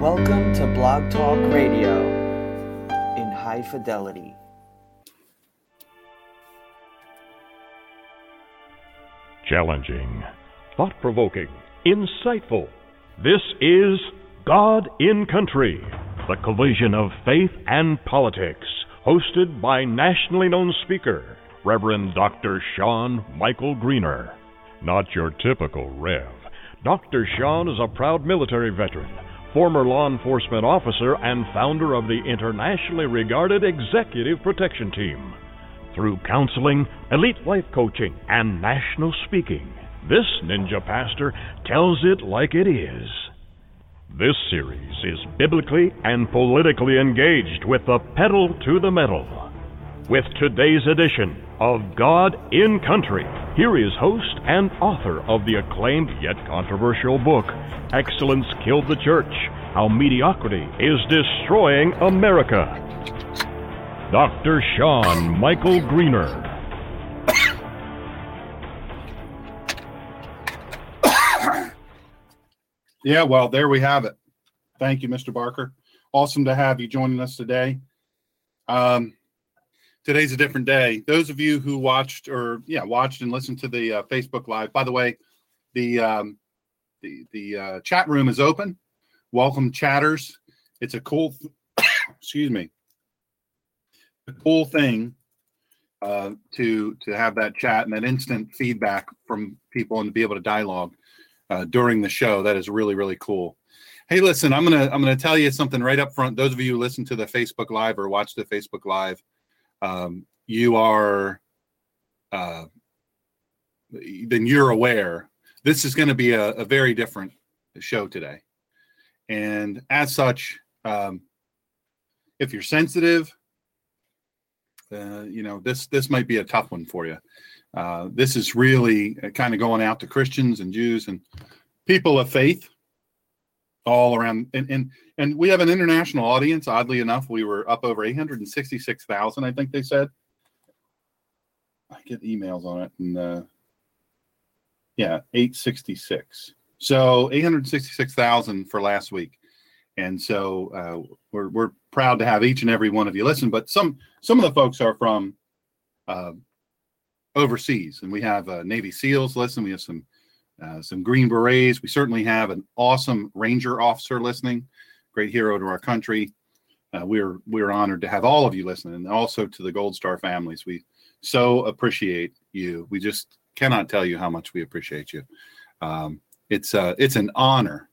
Welcome to Blog Talk Radio in high fidelity. Challenging, thought provoking, insightful. This is God and Country, the collision of faith and politics, hosted by nationally known speaker, Reverend Dr. Sean Michael Greener. Not your typical Rev. Dr. Sean is a proud military veteran, former law enforcement officer, and founder of the internationally regarded Executive Protection Team. Through counseling, elite life coaching, and national speaking, this ninja pastor tells it like it is. This series is biblically and politically engaged with the pedal to the metal. With today's edition of God and Country, here is host and author of the acclaimed yet controversial book, Excellence Killed the Church How Mediocrity is Destroying America. Dr. Sean Michael Greener. Yeah, well, there we have it. Thank you, Mr. Barker. Awesome to have you joining us today. Um, today's a different day. Those of you who watched or yeah watched and listened to the uh, Facebook Live. By the way, the um, the the uh, chat room is open. Welcome, chatters. It's a cool. excuse me. A cool thing uh, to to have that chat and that instant feedback from people and to be able to dialogue uh, during the show. That is really really cool. Hey, listen, I'm gonna I'm gonna tell you something right up front. Those of you who listen to the Facebook Live or watch the Facebook Live, um, you are uh, then you're aware this is going to be a, a, very different show today, and as such, um, if you're sensitive, uh, you know this this might be a tough one for you. Uh, this is really kind of going out to Christians and Jews and people of faith all around and and and we have an international audience. Oddly enough we were up over 866000 i think they said. I get emails on it and uh yeah 866 so 866000 for last week. And so uh, we're, we're proud to have each and every one of you listen but some some of the folks are from uh, overseas and we have uh, navy seals listen. We have some uh, some Green Berets. We certainly have an awesome Ranger officer listening, great hero to our country. Uh, we're we're honored to have all of you listening, and also to the Gold Star families. We so appreciate you. We just cannot tell you how much we appreciate you. Um, it's uh, it's an honor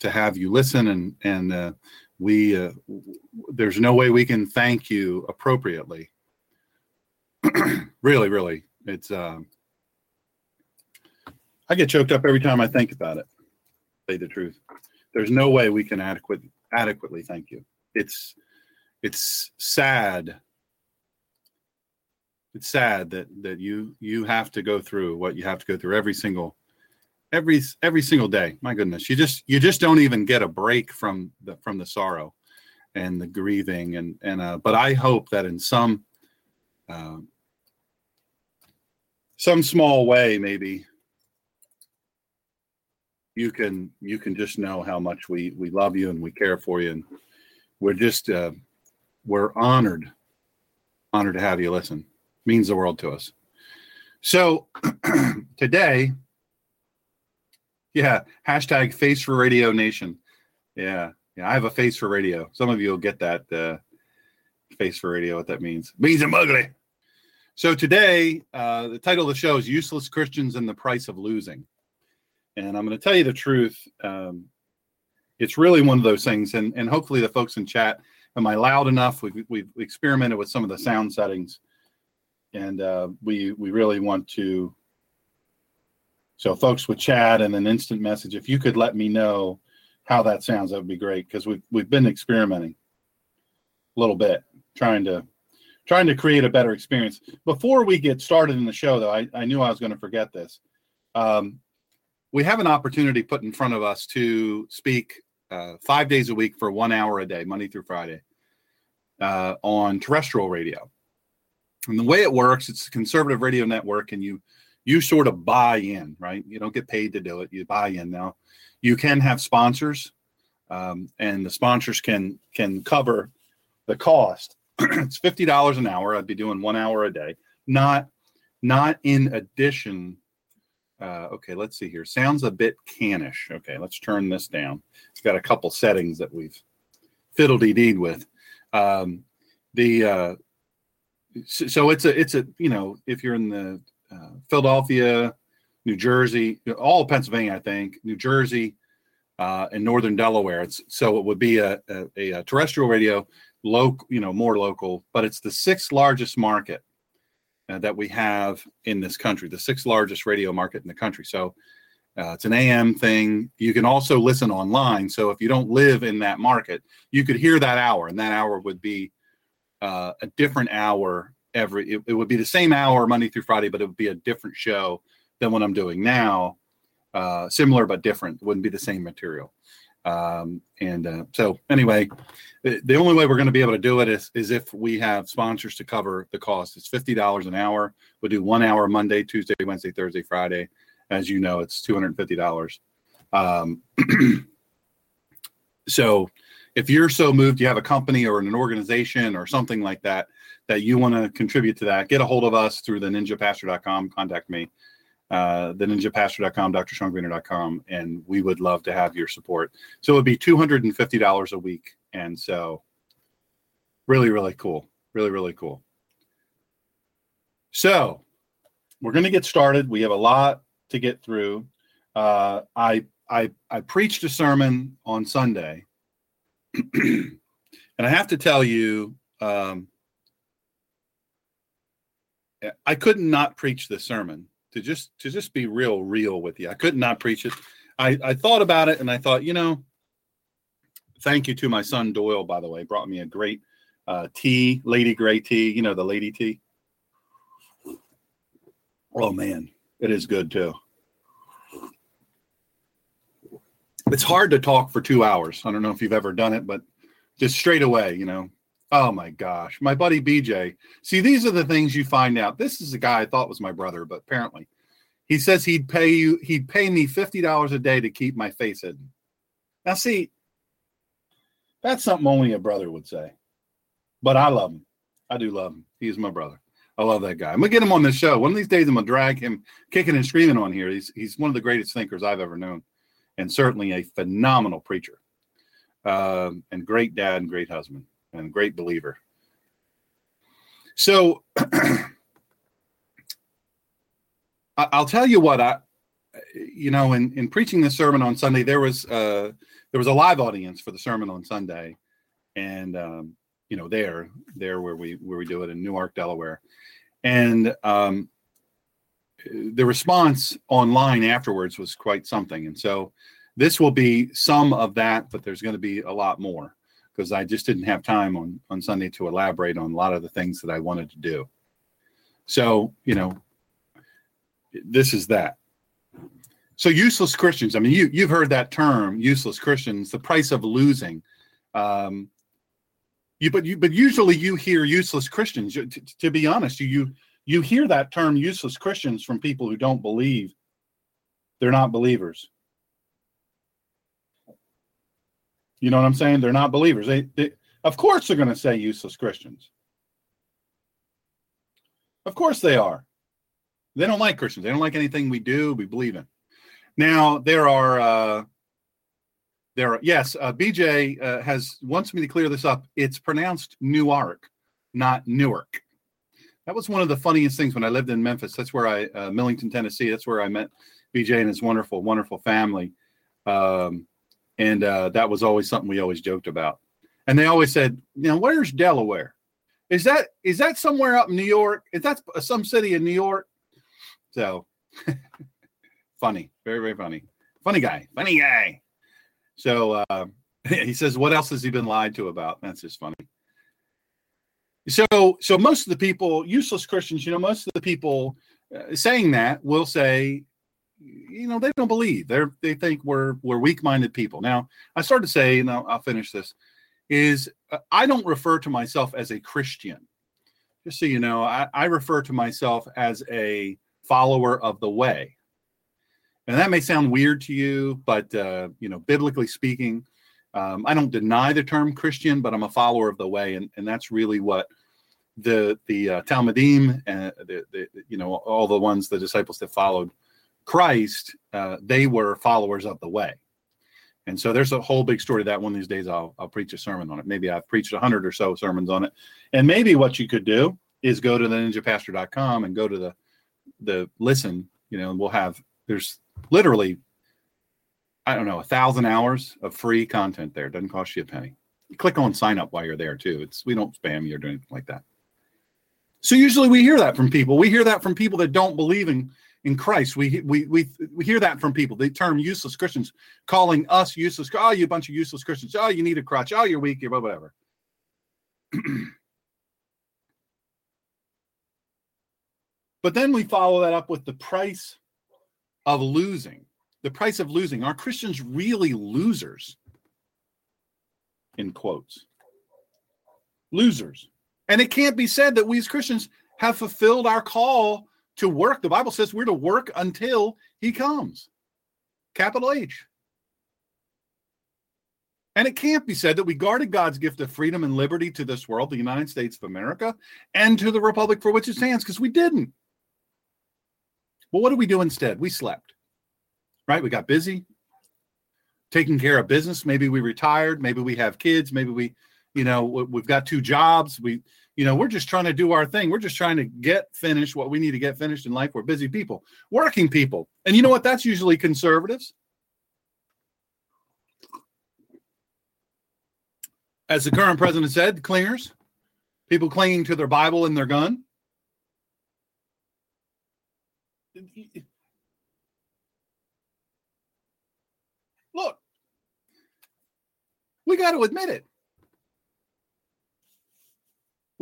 to have you listen, and and uh, we uh, there's no way we can thank you appropriately. really, really, it's. Uh, I get choked up every time I think about it. Say the truth. There's no way we can adequate adequately thank you. It's it's sad. It's sad that that you you have to go through what you have to go through every single every every single day. My goodness, you just you just don't even get a break from the from the sorrow and the grieving and and uh, but I hope that in some uh, some small way maybe you can you can just know how much we we love you and we care for you. And we're just uh, we're honored honored to have you listen. Means the world to us. So today yeah hashtag face for radio nation. Yeah yeah i have a face for radio. Some of you will get that uh, face for radio what that means. It means i'm ugly. So today uh, the title of the show is useless christians and the price of losing and I'm going to tell you the truth. Um, it's really one of those things, and and hopefully the folks in chat, am I loud enough? We've we've experimented with some of the sound settings, and uh, we we really want to. So, folks with chat and an instant message, if you could let me know how that sounds, that would be great because we've we've been experimenting a little bit, trying to trying to create a better experience. Before we get started in the show, though, I, I knew I was going to forget this. Um, we have an opportunity put in front of us to speak uh, five days a week for one hour a day, Monday through Friday, uh, on terrestrial radio. And the way it works, it's a conservative radio network, and you you sort of buy in, right? You don't get paid to do it; you buy in. Now, you can have sponsors, um, and the sponsors can can cover the cost. it's fifty dollars an hour. I'd be doing one hour a day, not not in addition. Uh, okay, let's see here. Sounds a bit cannish. Okay, let's turn this down. It's got a couple settings that we've fiddledy deed with. Um, the uh, so, so it's a it's a you know if you're in the uh, Philadelphia, New Jersey, all Pennsylvania, I think, New Jersey, uh, and northern Delaware. It's so it would be a, a, a terrestrial radio, local, you know, more local, but it's the sixth largest market uh, that we have in this country, the sixth largest radio market in the country. So uh, it's an AM thing. You can also listen online. So if you don't live in that market, you could hear that hour, and that hour would be uh, a different hour every. It, it, would be the same hour Monday through Friday, but it would be a different show than what I'm doing now. Uh, similar but different. It wouldn't be the same material. Um, and uh, so anyway, the, only way we're going to be able to do it is, is if we have sponsors to cover the cost. It's fifty dollars an hour. We'll do one hour Monday, Tuesday, Wednesday, Thursday, Friday. As you know, it's two hundred fifty dollars. Um, so if you're so moved, you have a company or an organization or something like that that you want to contribute to that, get a hold of us through the ninjapastor.com. Contact me, uh, the ninjapastor.com, drshawngreener.com, and we would love to have your support. So it would be $250 a week. And so really, really cool. Really, really cool. So we're going to get started. We have a lot to get through. Uh, I, I, I preached a sermon on Sunday and I have to tell you, um, I could not not preach this sermon to just to just be real real with you. I could not preach it. I, I thought about it and I thought, you know, thank you to my son Doyle, by the way, brought me a great uh, tea, Lady Grey tea. You know the lady tea. Oh man, it is good too. it's hard to talk for two hours. I don't know if you've ever done it, but just straight away, you know. Oh my gosh, my buddy BJ. See, these are the things you find out. This is a guy I thought was my brother, but apparently, he says he'd pay you. He'd pay me fifty dollars a day to keep my face hidden. Now, see, that's something only a brother would say. But I love him. I do love him. He's my brother. I love that guy. I'm gonna get him on this show. One of these days, I'm gonna drag him kicking and screaming on here. He's he's one of the greatest thinkers I've ever known and certainly a phenomenal preacher, um, and great dad and great husband and great believer. So I'll tell you what I, you know, in, in preaching the sermon on Sunday, there was uh, there was a live audience for the sermon on Sunday, and um, you know, there there where we where we do it in Newark, Delaware, and um, the response online afterwards was quite something. And so this will be some of that, but there's going to be a lot more because I just didn't have time on, on Sunday to elaborate on a lot of the things that I wanted to do. So, you know, this is that. So useless Christians, I mean, you, you've heard that term, useless Christians, the price of losing. Um, you, but you, but usually you hear useless Christians. To, to be honest, you, you you hear that term useless Christians from people who don't believe. They're not believers. You know what I'm saying? They're not believers. They, they of course they're going to say useless Christians. Of course they are. They don't like Christians. They don't like anything we do, we believe in. Now there are uh there are yes, uh, BJ uh, has wants me to clear this up. It's pronounced Newark, not Newark that was one of the funniest things when I lived in Memphis. That's where I, uh, Millington, Tennessee. That's where I met BJ and his wonderful, wonderful family. Um, and uh, that was always something we always joked about. And they always said, "You know, where's Delaware? Is that is that somewhere up in New York? Is that some city in New York?" So funny, very very funny, funny guy, funny guy. So uh, he says, "What else has he been lied to about?" That's just funny. So, so most of the people, useless Christians, you know, most of the people uh, saying that will say, you know, they don't believe. They're they think we're we're weak-minded people. Now, I started to say, and I'll, I'll finish this, is uh, I don't refer to myself as a Christian. Just so you know, I, I refer to myself as a follower of the way. And that may sound weird to you, but uh, you know, biblically speaking, um, I don't deny the term Christian, but I'm a follower of the way, and, and that's really what the the uh, Talmidim and the, the you know all the ones the disciples that followed Christ, uh, they were followers of the way. And so there's a whole big story that one of these days I'll I'll preach a sermon on it. Maybe I've preached a hundred or so sermons on it. And maybe what you could do is go to the ninjapastor.com and go to the the listen, you know, and we'll have there's literally I don't know, a thousand hours of free content there. Doesn't cost you a penny. You click on sign up while you're there too. It's we don't spam you or do anything like that. So usually we hear that from people. We hear that from people that don't believe in in Christ. We we we we hear that from people. The term useless Christians calling us useless. Oh, you bunch of useless Christians. Oh, you need a crutch. Oh, you're weak. You're whatever. but then we follow that up with the price of losing the price of losing. Are Christians really losers? In quotes. Losers. And it can't be said that we as Christians have fulfilled our call to work. The Bible says we're to work until he comes. Capital H. And it can't be said that we guarded God's gift of freedom and liberty to this world, the United States of America, and to the republic for which it stands, because we didn't. Well, what did we do instead? We slept right? We got busy taking care of business. Maybe we retired. Maybe we have kids. Maybe we, you know, we've got two jobs. We, you know, we're just trying to do our thing. We're just trying to get finished what we need to get finished in life. We're busy people, working people. And you know what? That's usually conservatives. As the current president said, clingers, people clinging to their Bible and their gun. Look, we got to admit it.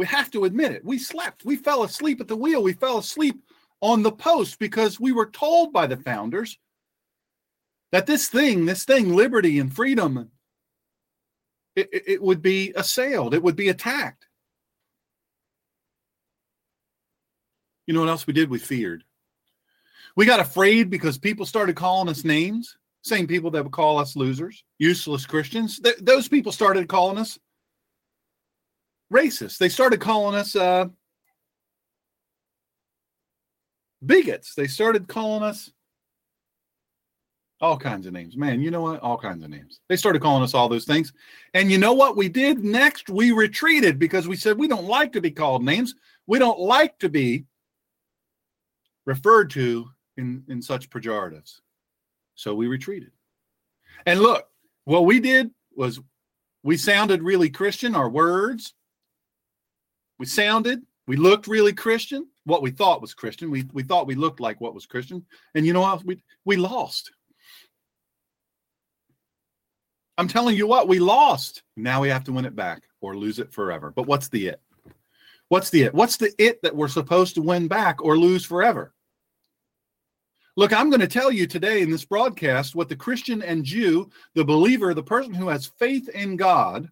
We have to admit it. We slept. We fell asleep at the wheel. We fell asleep on the post because we were told by the founders that this thing, this thing, liberty and freedom, it, it would be assailed, it would be attacked. You know what else we did? We feared. We got afraid because people started calling us names. Same people that would call us losers, useless Christians. Th- those people started calling us racist. They started calling us uh, bigots. They started calling us all kinds of names. Man, you know what? All kinds of names. They started calling us all those things. And you know what we did next? We retreated because we said we don't like to be called names. We don't like to be referred to in, in such pejoratives. So we retreated. And look, what we did was we sounded really Christian, our words. We sounded, we looked really Christian, what we thought was Christian. We, we thought we looked like what was Christian. And you know what? We, we lost. I'm telling you what, we lost. Now we have to win it back or lose it forever. But what's the it? What's the it? What's the it that we're supposed to win back or lose forever? Look, I'm going to tell you today in this broadcast what the Christian and Jew, the believer, the person who has faith in God,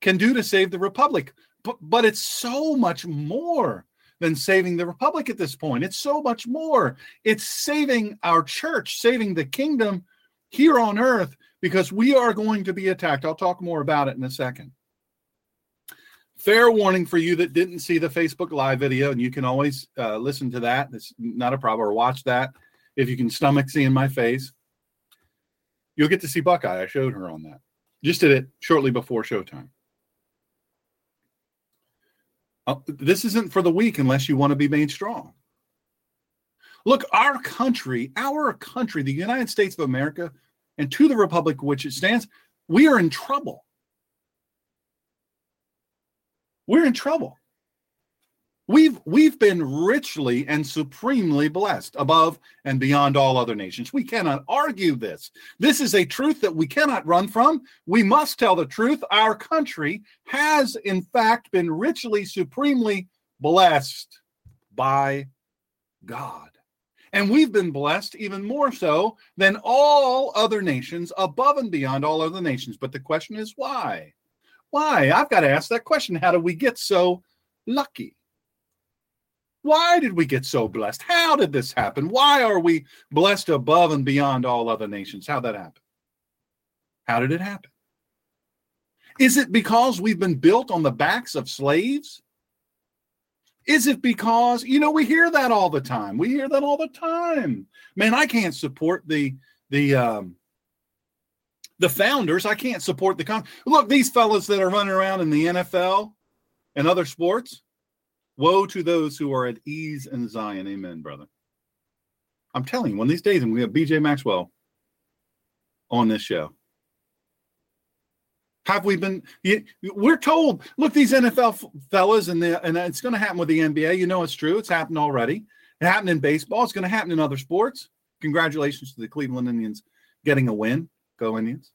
can do to save the republic. But, but it's so much more than saving the republic at this point. It's so much more. It's saving our church, saving the kingdom here on earth because we are going to be attacked. I'll talk more about it in a second fair warning for you that didn't see the Facebook Live video, and you can always uh, listen to that. It's not a problem, or watch that if you can stomach seeing my face. You'll get to see Buckeye. I showed her on that. Just did it shortly before showtime. Uh, this isn't for the weak unless you want to be made strong. Look, our country, our country, the United States of America, and to the republic which it stands, we are in trouble we're in trouble. We've we've been richly and supremely blessed above and beyond all other nations. We cannot argue this. This is a truth that we cannot run from. We must tell the truth. Our country has in fact been richly supremely blessed by God. And we've been blessed even more so than all other nations, above and beyond all other nations. But the question is why? Why? I've got to ask that question. How do we get so lucky? Why did we get so blessed? How did this happen? Why are we blessed above and beyond all other nations? How that happen? How did it happen? Is it because we've been built on the backs of slaves? Is it because, you know, we hear that all the time. We hear that all the time. Man, I can't support the the um the founders. I can't support the con. Look, these fellas that are running around in the NFL and other sports, woe to those who are at ease in Zion. Amen, brother. I'm telling you, one of these days, and we have BJ Maxwell on this show. Have we been? We're told. Look, these NFL fellas, and the and it's going to happen with the NBA. You know, it's true. It's happened already. It happened in baseball. It's going to happen in other sports. Congratulations to the Cleveland Indians getting a win. Go Indians.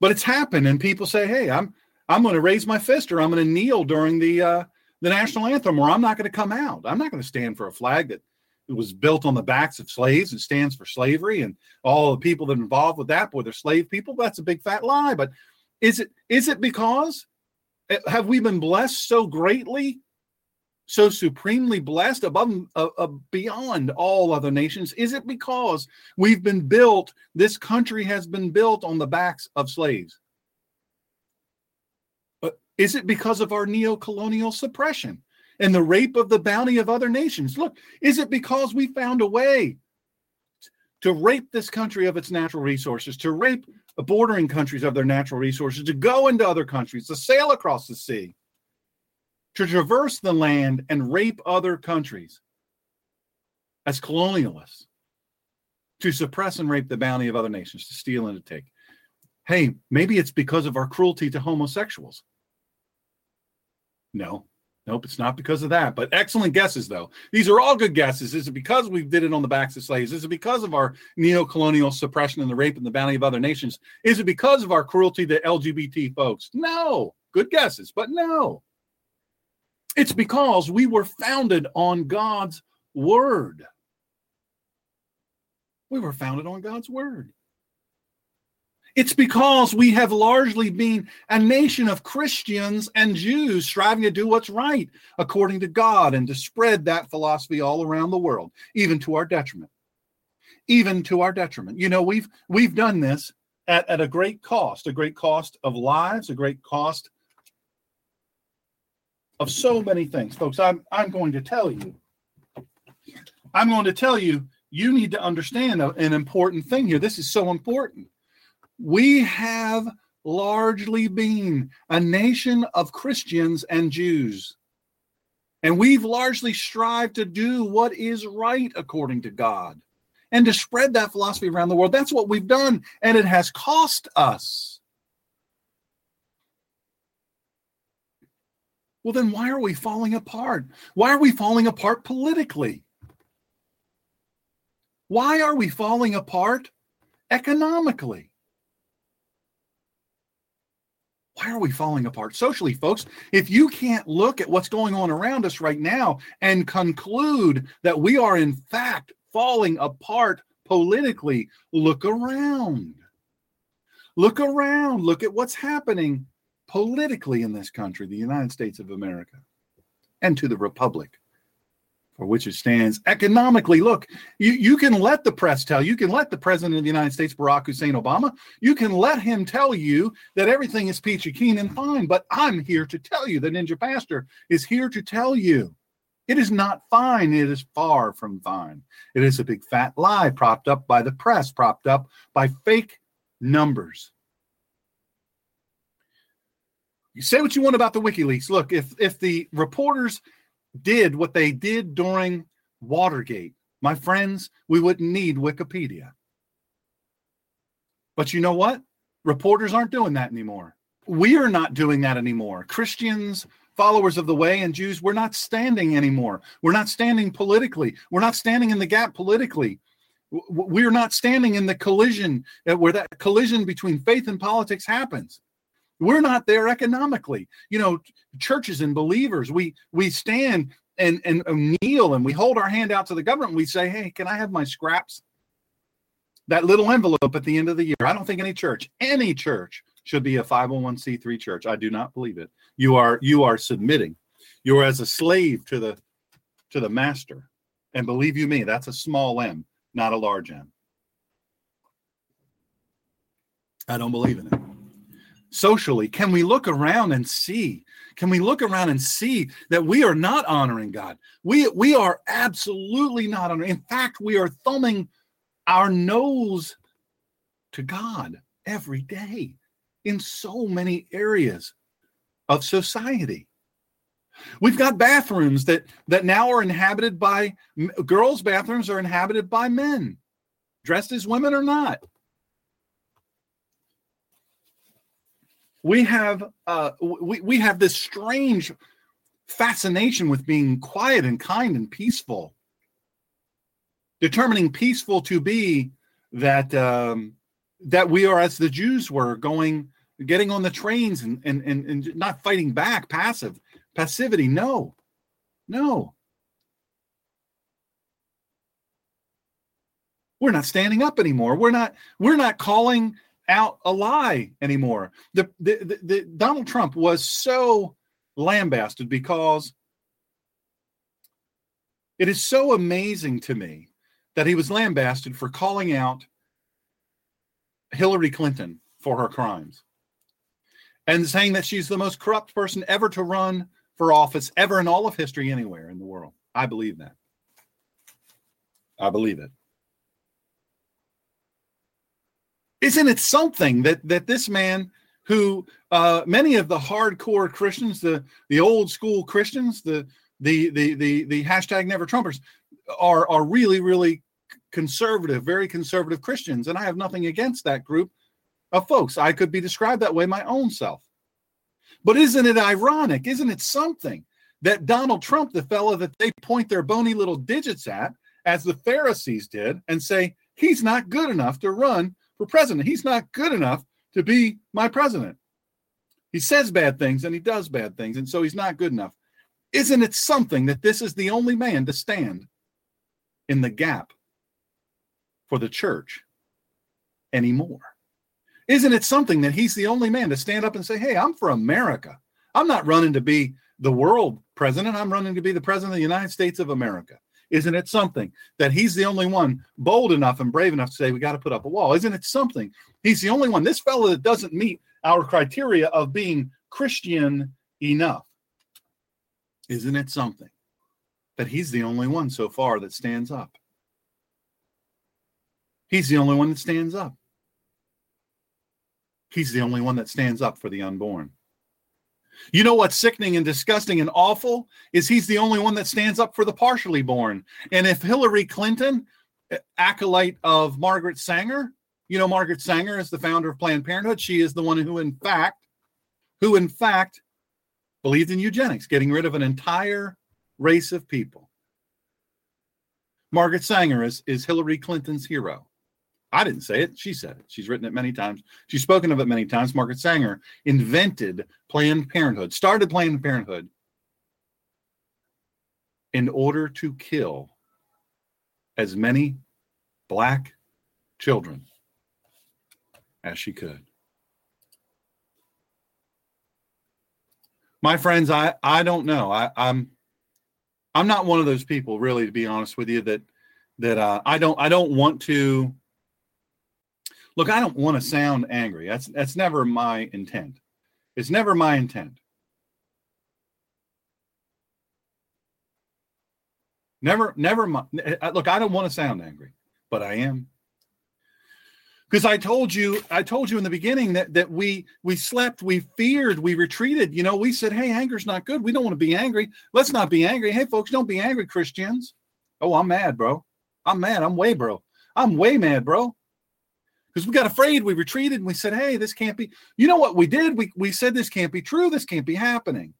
But it's happened, and people say, "Hey, I'm I'm going to raise my fist, or I'm going to kneel during the uh, the national anthem, or I'm not going to come out. I'm not going to stand for a flag that was built on the backs of slaves and stands for slavery and all the people that are involved with that boy they're slave people. That's a big fat lie but is it is it because eh, have we been blessed so greatly so supremely blessed above uh, uh, beyond all other nations? Is it because we've been built this country has been built on the backs of slaves is it because of our neo-colonial suppression and the rape of the bounty of other nations. Look, is it because we found a way to rape this country of its natural resources, to rape bordering countries of their natural resources, to go into other countries, to sail across the sea, to traverse the land and rape other countries as colonialists, to suppress and rape the bounty of other nations, to steal and to take? Hey, maybe it's because of our cruelty to homosexuals. No, Nope, it's not because of that. But excellent guesses, though. These are all good guesses. Is it because we did it on the backs of slaves? Is it because of our neo-colonial suppression and the rape and the bounty of other nations? Is it because of our cruelty to LGBT folks? No. Good guesses, but no. It's because we were founded on God's word. We were founded on God's word. It's because we have largely been a nation of Christians and Jews striving to do what's right according to God and to spread that philosophy all around the world, even to our detriment. Even to our detriment. You know, we've we've done this at, at a great cost, a great cost of lives, a great cost of so many things. Folks, I'm I'm going to tell you. I'm going to tell you, you need to understand an important thing here. This is so important we have largely been a nation of Christians and Jews. And we've largely strived to do what is right according to God and to spread that philosophy around the world. That's what we've done, and it has cost us. Well, then why are we falling apart? Why are we falling apart politically? Why are we falling apart economically? Why are we falling apart socially, folks? If you can't look at what's going on around us right now and conclude that we are, in fact, falling apart politically, look around. Look around. Look at what's happening politically in this country, the United States of America, and to the Republic for which it stands economically. Look, you, you can let the press tell you, you can let the president of the United States, Barack Hussein Obama, you can let him tell you that everything is peachy keen and fine. But I'm here to tell you, the Ninja Pastor is here to tell you it is not fine. It is far from fine. It is a big fat lie propped up by the press, propped up by fake numbers. You say what you want about the WikiLeaks. Look, if if the reporters did what they did during Watergate, my friends, we wouldn't need Wikipedia. But you know what? Reporters aren't doing that anymore. We are not doing that anymore. Christians followers of the way and Jews, we're not standing anymore. We're not standing politically. We're not standing in the gap politically. We're not standing in the collision uh, where that collision between faith and politics happens. We're not there economically. You know, churches and believers, we we stand and and kneel and we hold our hand out to the government. we say, "Hey, can I have my scraps?" That little envelope at the end of the year. I don't think any church, any church should be a 501c3 church. I do not believe it. You are you are submitting. You're as a slave to the to the master. And believe you me, that's a small m, not a large m. I don't believe in it. Socially, can we look around and see? Can we look around and see that we are not honoring God? We we are absolutely not honoring. In fact, we are thumbing our nose to God every day in so many areas of society. We've got bathrooms that that now are inhabited by girls' bathrooms are inhabited by men, dressed as women or not. We have uh, we we have this strange fascination with being quiet and kind and peaceful, determining peaceful to be that um, that we are as the Jews were going getting on the trains and, and, and, and not fighting back, passive, passivity. No, no. We're not standing up anymore. We're not, we're not calling out a lie anymore. The, the, the, the Donald Trump was so lambasted because it is so amazing to me that he was lambasted for calling out Hillary Clinton for her crimes and saying that she's the most corrupt person ever to run for office ever in all of history anywhere in the world. I believe that. I believe it. Isn't it something that that this man who uh, many of the hardcore Christians, the the old school Christians, the the the the the hashtag never Trumpers are are really really conservative, very conservative Christians, and I have nothing against that group of folks. I could be described that way my own self. But isn't it ironic? Isn't it something that Donald Trump, the fellow that they point their bony little digits at, as the Pharisees did, and say, he's not good enough to run for president. He's not good enough to be my president. He says bad things and he does bad things, and so he's not good enough. Isn't it something that this is the only man to stand in the gap for the church anymore? Isn't it something that he's the only man to stand up and say, Hey, I'm for America. I'm not running to be the world president. I'm running to be the president of the United States of America. Isn't it something that he's the only one bold enough and brave enough to say, We got to put up a wall? Isn't it something? He's the only one, this fellow that doesn't meet our criteria of being Christian enough. Isn't it something that he's the only one so far that stands up? He's the only one that stands up. He's the only one that stands up for the unborn. You know what's sickening and disgusting and awful is he's the only one that stands up for the partially born. And if Hillary Clinton, acolyte of Margaret Sanger, you know Margaret Sanger is the founder of Planned Parenthood. She is the one who, in fact, who in fact believed in eugenics, getting rid of an entire race of people. Margaret Sanger is, is Hillary Clinton's hero. I didn't say it. She said it. She's written it many times. She's spoken of it many times. Margaret Sanger invented Planned Parenthood, started Planned Parenthood in order to kill as many black children as she could. My friends, I I don't know. I, I'm I'm not one of those people, really, to be honest with you, that that uh, I don't I don't want to Look, I don't want to sound angry. That's that's never my intent. It's never my intent. Never, never. My, eh, eh, look, I don't want to sound angry, but I am because I told you, I told you in the beginning that that we we slept, we feared, we retreated. You know, we said, "Hey, anger's not good. We don't want to be angry. Let's not be angry." Hey, folks, don't be angry, Christians. Oh, I'm mad, bro. I'm mad. I'm way, bro. I'm way mad, bro because we got afraid. We retreated and we said, hey, this can't be. You know what we did? We, we said this can't be true. This can't be happening.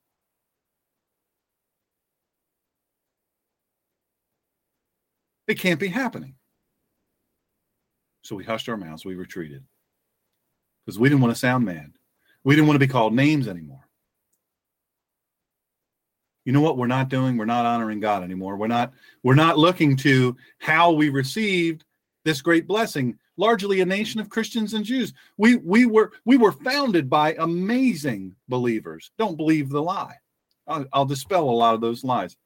It can't be happening. So we hushed our mouths. We retreated because we didn't want to sound mad. We didn't want to be called names anymore. You know what we're not doing? We're not honoring God anymore. We're not we're not looking to how we received this great blessing largely a nation of Christians and Jews. We we were we were founded by amazing believers. Don't believe the lie. I'll, I'll dispel a lot of those lies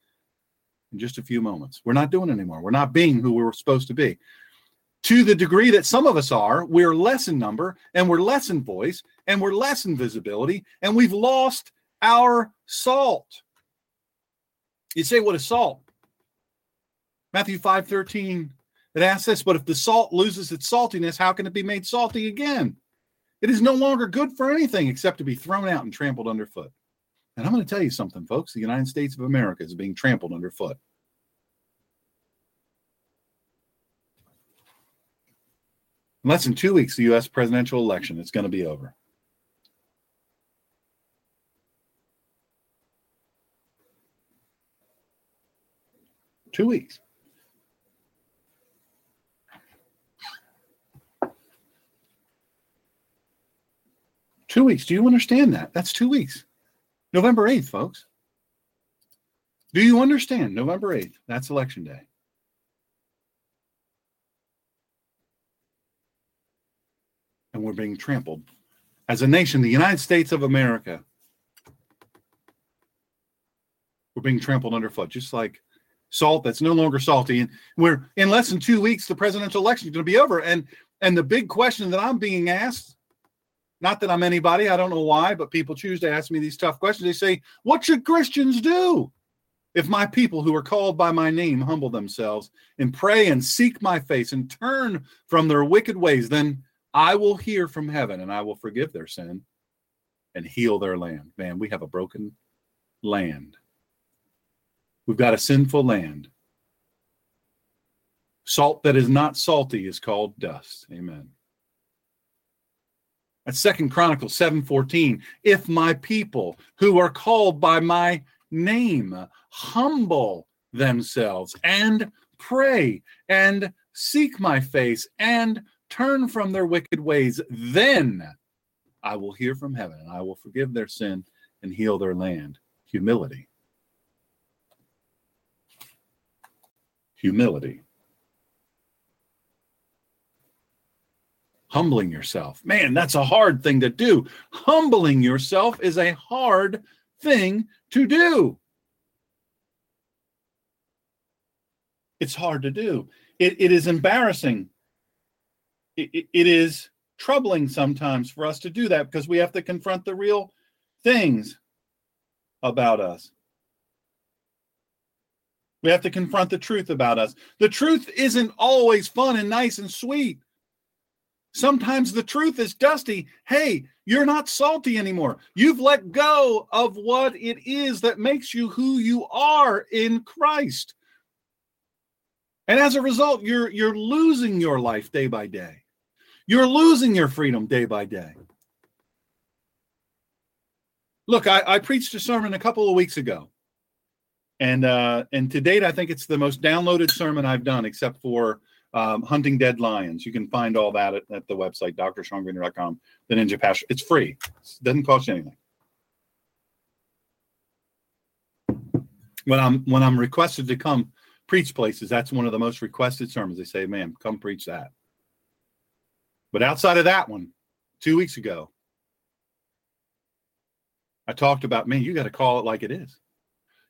in just a few moments. We're not doing anymore. We're not being who we were supposed to be. To the degree that some of us are, we're less in number and we're less in voice and we're less in visibility and we've lost our salt. You say, what is salt? Matthew 5 13, it asks this, but if the salt loses its saltiness, how can it be made salty again? It is no longer good for anything except to be thrown out and trampled underfoot. And I'm going to tell you something, folks. The United States of America is being trampled underfoot. In less than two weeks, the U.S. presidential election is going to be over. Two weeks. Two weeks. Do you understand that? That's two weeks. November 8th, folks. Do you understand? November 8th. That's election day. And we're being trampled as a nation, the United States of America. We're being trampled underfoot, just like salt that's no longer salty. And we're in less than two weeks, the presidential election is going to be over. And and the big question that I'm being asked not that I'm anybody, I don't know why, but people choose to ask me these tough questions. They say, What should Christians do? If my people who are called by my name humble themselves and pray and seek my face and turn from their wicked ways, then I will hear from heaven and I will forgive their sin and heal their land. Man, we have a broken land. We've got a sinful land. Salt that is not salty is called dust. Amen. That's Second Chronicles 7:14. If my people who are called by my name humble themselves and pray and seek my face and turn from their wicked ways, then I will hear from heaven and I will forgive their sin and heal their land. Humility. Humility. Humbling yourself. Man, that's a hard thing to do. Humbling yourself is a hard thing to do. It's hard to do. It, it is embarrassing. It, it, it is troubling sometimes for us to do that because we have to confront the real things about us. We have to confront the truth about us. The truth isn't always fun and nice and sweet. Sometimes the truth is dusty. Hey, you're not salty anymore. You've let go of what it is that makes you who you are in Christ. And as a result, you're you're losing your life day by day. You're losing your freedom day by day. Look, I, I preached a sermon a couple of weeks ago. And uh, and to date, I think it's the most downloaded sermon I've done, except for um, hunting dead lions. You can find all that at, at the website, drshawngreener.com, the Ninja Pastor. It's free. It doesn't cost you anything. When I'm when I'm requested to come preach places, that's one of the most requested sermons. They say, "Man, come preach that." But outside of that one, two weeks ago, I talked about, man, you got to call it like it is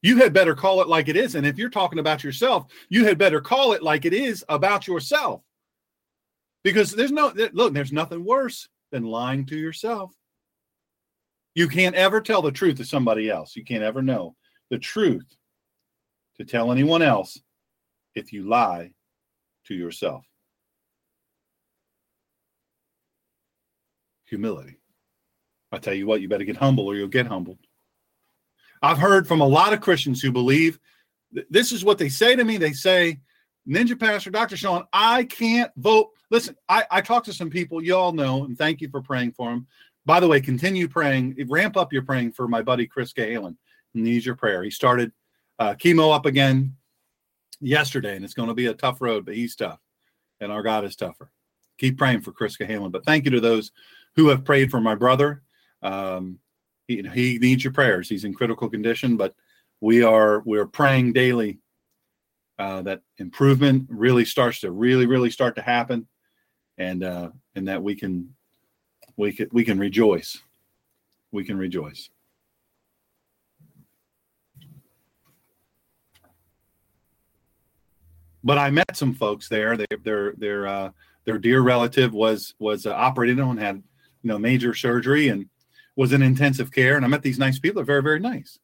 you had better call it like it is. And if you're talking about yourself, you had better call it like it is about yourself. Because there's no, look, there's nothing worse than lying to yourself. You can't ever tell the truth to somebody else. You can't ever know the truth to tell anyone else if you lie to yourself. Humility. I tell you what, you better get humble or you'll get humbled. I've heard from a lot of Christians who believe this is what they say to me. They say, Ninja Pastor, Dr. Sean, I can't vote. Listen, I, I talked to some people, you all know, and thank you for praying for them. By the way, continue praying, ramp up your praying for my buddy Chris Galen. Needs your prayer. He started uh, chemo up again. yesterday, and it's going to be a tough road, but he's tough, and our God is tougher. Keep praying for Chris Cahalan. But thank you to those who have prayed for my brother. Um, he, he needs your prayers. He's in critical condition, but we are we're praying daily uh, that improvement really starts to really really start to happen, and uh, and that we can we can we can rejoice. We can rejoice. But I met some folks there. They, their their uh, their dear relative was was uh, operated on, had you know major surgery, and was in intensive care. And I met these nice people. They're very very nice.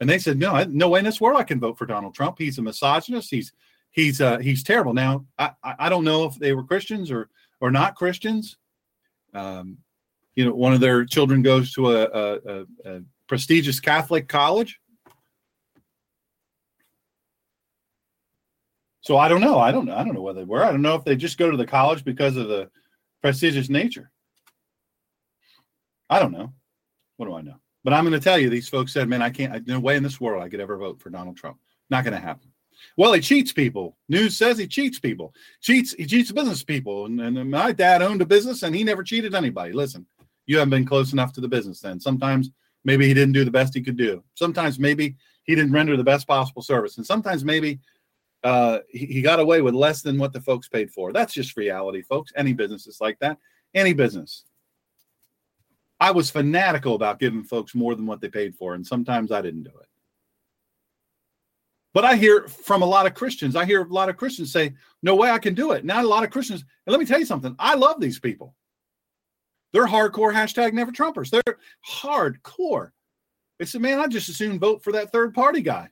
And they said, no, no way in this world I can vote for Donald Trump. He's a misogynist. He's he's uh, he's terrible. Now I I don't know if they were Christians or or not Christians. Um, you know, one of their children goes to a, a, a, a prestigious Catholic college. So I don't know. I don't know. I don't know whether they were. I don't know if they just go to the college because of the prestigious nature. I don't know. What do I know? But I'm going to tell you, these folks said, "Man, I can't. No way in this world I could ever vote for Donald Trump. Not going to happen." Well, he cheats people. News says he cheats people. Cheats. He cheats business people. And, and my dad owned a business, and he never cheated anybody. Listen, you haven't been close enough to the business. Then sometimes maybe he didn't do the best he could do. Sometimes maybe he didn't render the best possible service, and sometimes maybe uh, he, he got away with less than what the folks paid for. That's just reality, folks. Any business is like that. Any business. I was fanatical about giving folks more than what they paid for, and sometimes I didn't do it. But I hear from a lot of Christians, I hear a lot of Christians say, No way I can do it. Now, a lot of Christians, and let me tell you something, I love these people. They're hardcore hashtag never Trumpers. They're hardcore. They said, Man, I just as soon vote for that third party guy.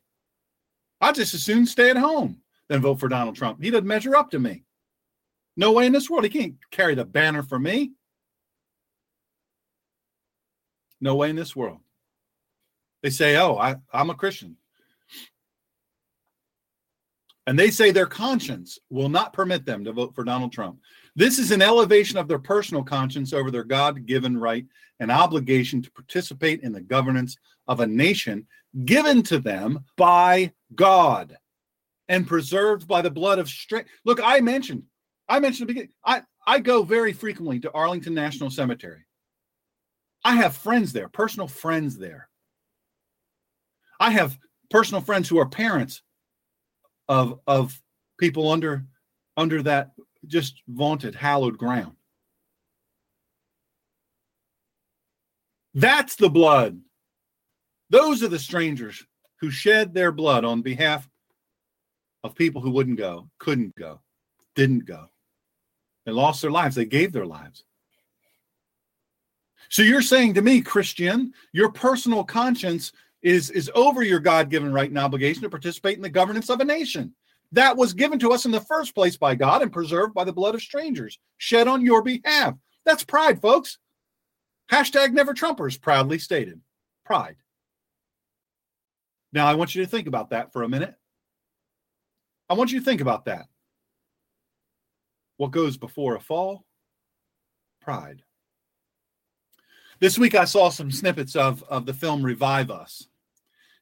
I just as soon stay at home than vote for Donald Trump. He doesn't measure up to me. No way in this world. He can't carry the banner for me. No way in this world. They say, Oh, I, I'm a Christian. And they say their conscience will not permit them to vote for Donald Trump. This is an elevation of their personal conscience over their God given right and obligation to participate in the governance of a nation given to them by God and preserved by the blood of strength. Look, I mentioned, I mentioned the beginning, I, I go very frequently to Arlington National Cemetery. I have friends there, personal friends there. I have personal friends who are parents of of people under under that just vaunted hallowed ground. That's the blood. Those are the strangers who shed their blood on behalf of people who wouldn't go, couldn't go, didn't go. They lost their lives. They gave their lives. So you're saying to me, Christian, your personal conscience is, is over your God given right and obligation to participate in the governance of a nation. That was given to us in the first place by God and preserved by the blood of strangers shed on your behalf. That's pride, folks. Hashtag never Trumpers proudly stated. Pride. Now, I want you to think about that for a minute. I want you to think about that. What goes before a fall? Pride. This week I saw some snippets of, of the film Revive Us,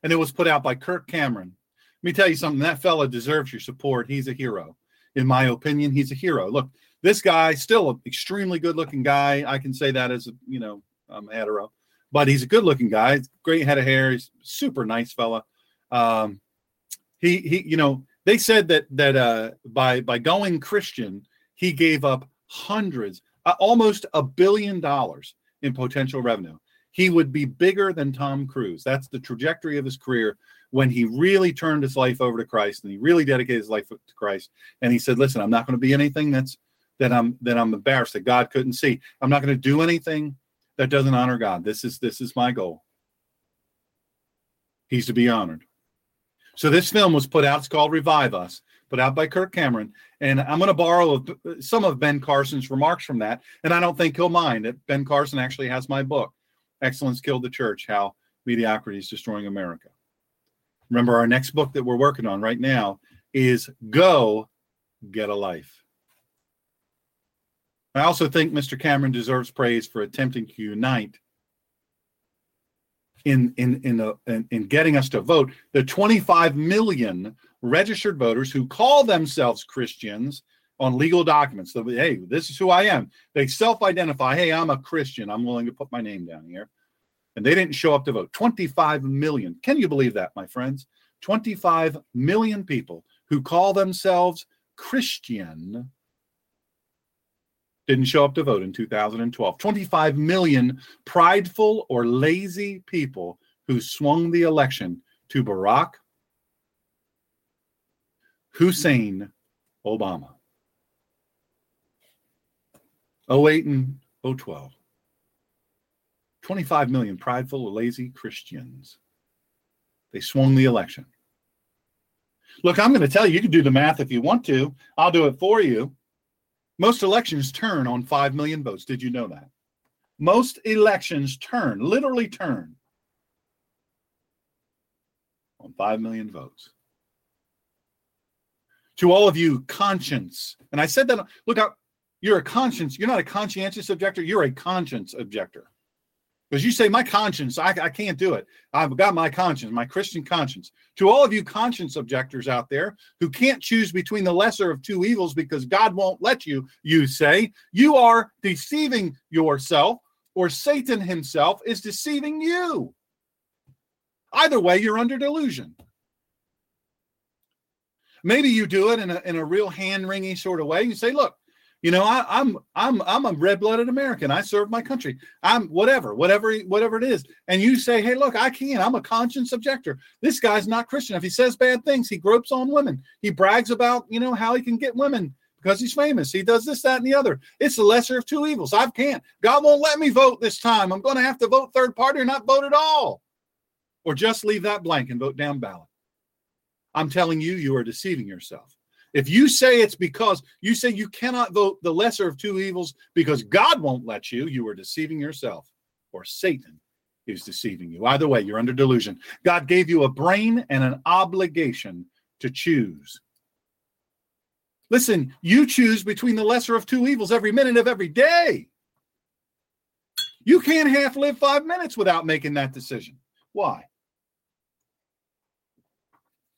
and it was put out by Kirk Cameron. Let me tell you something that fella deserves your support. He's a hero. In my opinion, he's a hero. Look, this guy, still an extremely good looking guy. I can say that as a, you know, I'm hetero, but he's a good looking guy. Great head of hair. He's super nice fella. Um, he, he, you know, they said that, that, uh, by, by going Christian, he gave up hundreds, uh, almost a billion dollars in potential revenue. He would be bigger than Tom Cruise. That's the trajectory of his career when he really turned his life over to Christ and he really dedicated his life to Christ. And he said, "Listen, I'm not going to be anything that's that I'm that I'm embarrassed that God couldn't see. I'm not going to do anything that doesn't honor God. This is this is my goal. He's to be honored." So this film was put out. It's called Revive Us put out by Kirk Cameron. And I'm going to borrow some of Ben Carson's remarks from that. And I don't think he'll mind. That Ben Carson actually has my book, Excellence Killed the Church How Mediocrity is Destroying America. Remember, our next book that we're working on right now is Go Get a Life. I also think Mr. Cameron deserves praise for attempting to unite in in in the in, in getting us to vote. The 25 million registered voters who call themselves Christians on legal documents. So, hey, this is who I am. They self-identify. Hey, I'm a Christian. I'm willing to put my name down here. And they didn't show up to vote. 25 million. Can you believe that, my friends? 25 million people who call themselves Christian didn't show up to vote in 2012. 25 million prideful or lazy people who swung the election to Barack Hussein Obama. 08 and 012. 25 million prideful lazy Christians. They swung the election. Look, I'm going to tell you, you can do the math if you want to. I'll do it for you. Most elections turn on 5 million votes. Did you know that? Most elections turn, literally turn, on 5 million votes. To all of you, conscience, and I said that, look, out, you're a conscience, you're not a conscientious objector, you're a conscience objector. Because you say, my conscience, I, I can't do it. I've got my conscience, my Christian conscience. To all of you conscience objectors out there who can't choose between the lesser of two evils because God won't let you, you say, you are deceiving yourself, or Satan himself is deceiving you. Either way, you're under delusion. Maybe you do it in a, in a real hand wringy sort of way. You say, look, you know, I, I'm I'm I'm a red-blooded American. I serve my country. I'm whatever, whatever, whatever it is. And you say, hey, look, I can. I'm a conscience objector. This guy's not Christian. If he says bad things, he gropes on women. He brags about, you know, how he can get women because he's famous. He does this, that, and the other. It's the lesser of two evils. I can't. God won't let me vote this time. I'm going to have to vote third party or not vote at all, or just leave that blank and vote down ballot. I'm telling you, you are deceiving yourself. If you say it's because you say you cannot vote the lesser of two evils because God won't let you, you are deceiving yourself or Satan is deceiving you. Either way, you're under delusion. God gave you a brain and an obligation to choose. Listen, you choose between the lesser of two evils every minute of every day. You can't half live five minutes without making that decision. Why?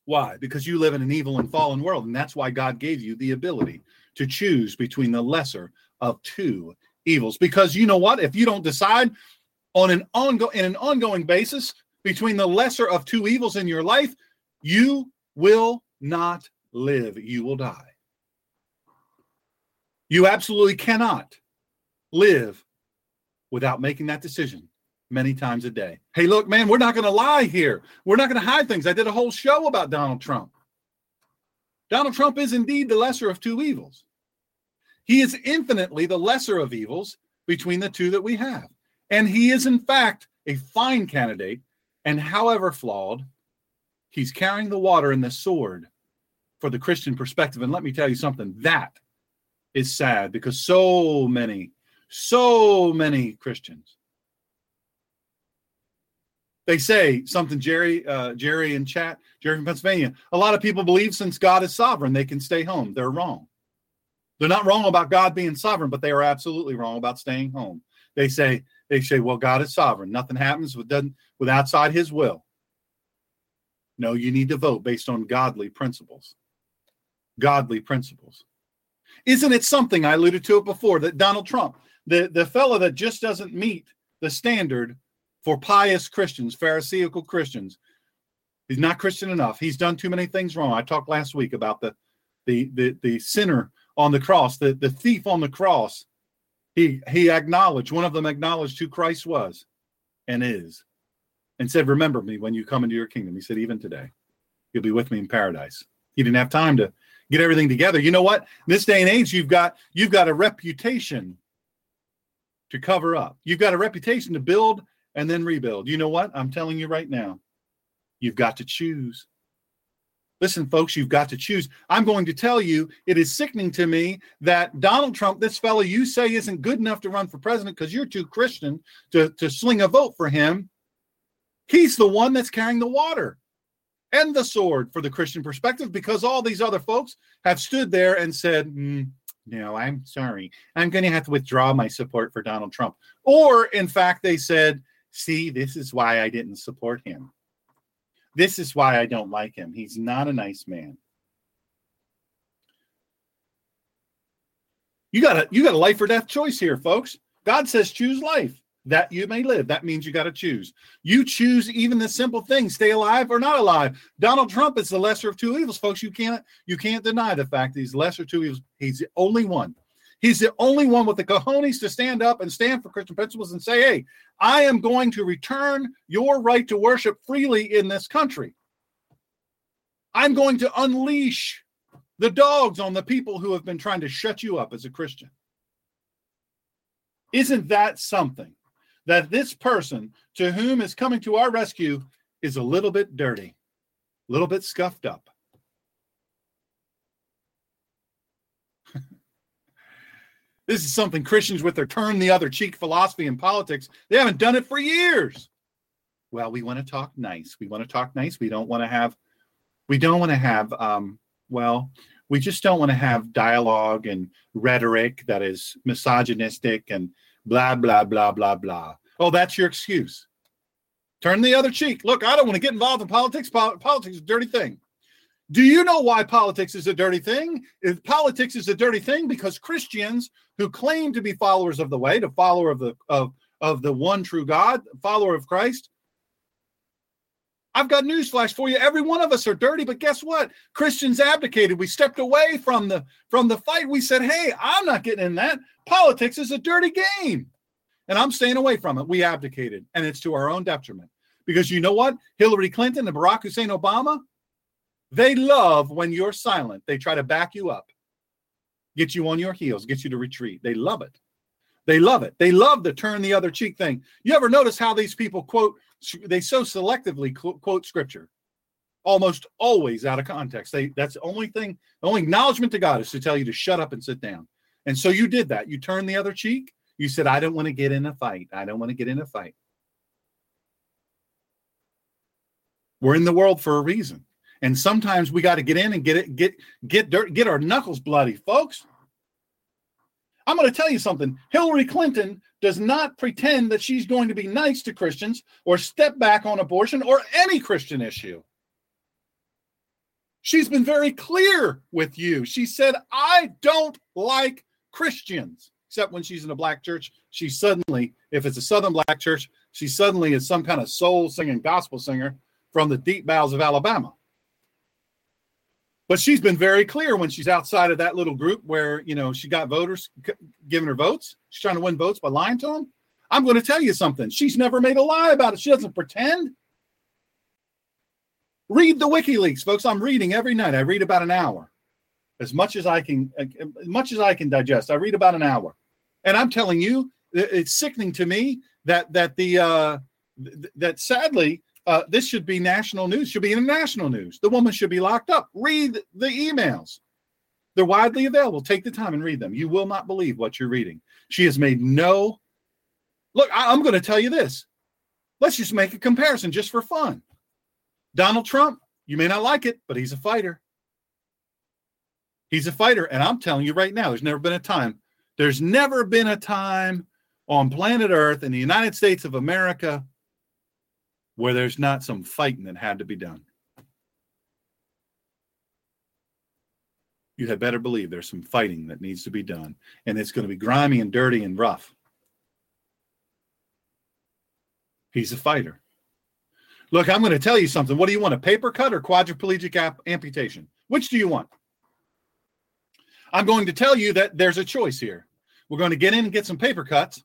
Why? Because you live in an evil and fallen world. And that's why God gave you the ability to choose between the lesser of two evils. Because you know what? If you don't decide on an ongoing in an ongoing basis between the lesser of two evils in your life, you will not live. You will die. You absolutely cannot live without making that decision many times a day. Hey, look, man, we're not going to lie here. We're not going to hide things. I did a whole show about Donald Trump. Donald Trump is indeed the lesser of two evils. He is infinitely the lesser of evils between the two that we have. And he is, in fact, a fine candidate. And however flawed, he's carrying the water and the sword for the Christian perspective. And let me tell you something that is sad because so many, so many Christians they say something jerry uh, jerry in chat jerry from pennsylvania a lot of people believe since god is sovereign they can stay home. They're wrong. They're not wrong about god being sovereign but they are absolutely wrong about staying home. They say they say well god is sovereign. Nothing happens with with outside his will. No you need to vote based on godly principles. Godly principles. Isn't it something i alluded to it before that donald trump the the fellow that just doesn't meet the standard for pious Christians, Pharisaical Christians. He's not Christian enough. He's done too many things wrong. I talked last week about the the the, the sinner on the cross, the, the thief on the cross. He he acknowledged, one of them acknowledged who Christ was and is, and said, Remember me when you come into your kingdom. He said, Even today, you'll be with me in paradise. He didn't have time to get everything together. You know what? this day and age, you've got you've got a reputation to cover up. You've got a reputation to build and then rebuild. You know what? I'm telling you right now, you've got to choose. Listen, folks, you've got to choose. I'm going to tell you, it is sickening to me that Donald Trump, this fellow you say isn't good enough to run for president because you're too Christian to, to sling a vote for him. He's the one that's carrying the water and the sword for the Christian perspective because all these other folks have stood there and said, mm, No, I'm sorry. I'm going to have to withdraw my support for Donald Trump. Or, in fact, they said, See, this is why I didn't support him. This is why I don't like him. He's not a nice man. You got a you got a life or death choice here, folks. God says choose life that you may live. That means you got to choose. You choose even the simple thing: stay alive or not alive. Donald Trump is the lesser of two evils, folks. You can't you can't deny the fact that he's lesser of two evils. He's the only one. He's the only one with the cojones to stand up and stand for Christian principles and say, "Hey, I am going to return your right to worship freely in this country. I'm going to unleash the dogs on the people who have been trying to shut you up as a Christian." Isn't that something? that this person to whom is coming to our rescue is a little bit dirty, a little bit scuffed up. This is something Christians with their turn the other cheek philosophy in politics, they haven't done it for years. Well, we want to talk nice. We want to talk nice. We don't want to have, we don't want to have, um, well, we just don't want to have dialogue and rhetoric that is misogynistic and blah, blah, blah, blah, blah. Oh, that's your excuse. Turn the other cheek. Look, I don't want to get involved in politics. Politics is a dirty thing. Do you know why politics is a dirty thing? If politics is a dirty thing because Christians who claim to be followers of the way, the follower of the of of the one true God, follower of Christ. I've got news flash for you. Every one of us are dirty, but guess what? Christians abdicated. We stepped away from the from the fight. We said, "Hey, I'm not getting in that. Politics is a dirty game." And I'm staying away from it. We abdicated, and it's to our own detriment. Because you know what? Hillary Clinton and Barack Hussein Obama, they love when you're silent. They try to back you up, get you on your heels, get you to retreat. They love it. They love it. They love the turn the other cheek thing. You ever notice how these people quote, they so selectively quote scripture? Almost always out of context. They that's the only thing, the only acknowledgement to God is to tell you to shut up and sit down. And so you did that. You turned the other cheek you said, I don't want to get in a fight. I don't want to get in a fight. We're in the world for a reason. And sometimes we got to get in and get it, get, get dirt, get our knuckles bloody, folks. I'm going to tell you something. Hillary Clinton does not pretend that she's going to be nice to Christians or step back on abortion or any Christian issue. She's been very clear with you. She said, I don't like Christians except when she's in a black church. She suddenly, if it's a Southern black church, she suddenly is some kind of soul singing gospel singer from the deep bowels of Alabama. But she's been very clear when she's outside of that little group where, you know, she got voters giving her votes. She's trying to win votes by lying to them. I'm going to tell you something. She's never made a lie about it. She doesn't pretend. Read the WikiLeaks, folks. I'm reading every night. I read about an hour, as much as I can, as much as I can digest. I read about an hour. And I'm telling you, it's sickening to me that that the uh, th- that sadly uh, this should be national news. Should be international news. The woman should be locked up. Read the emails. They're widely available. Take the time and read them. You will not believe what you're reading. She has made no. Look, I, I'm going to tell you this. Let's just make a comparison just for fun. Donald Trump, you may not like it, but he's a fighter. He's a fighter. And I'm telling you right now, there's never been a time there's never been a time on planet Earth in the United States of America where there's not some fighting that had to be done. You had better believe there's some fighting that needs to be done, and it's going to be grimy and dirty and rough. He's a fighter. Look, I'm going to tell you something. What do you want, a paper cut or quadriplegic ap- amputation? Which do you want? I'm going to tell you that there's a choice here. We're going to get in and get some paper cuts.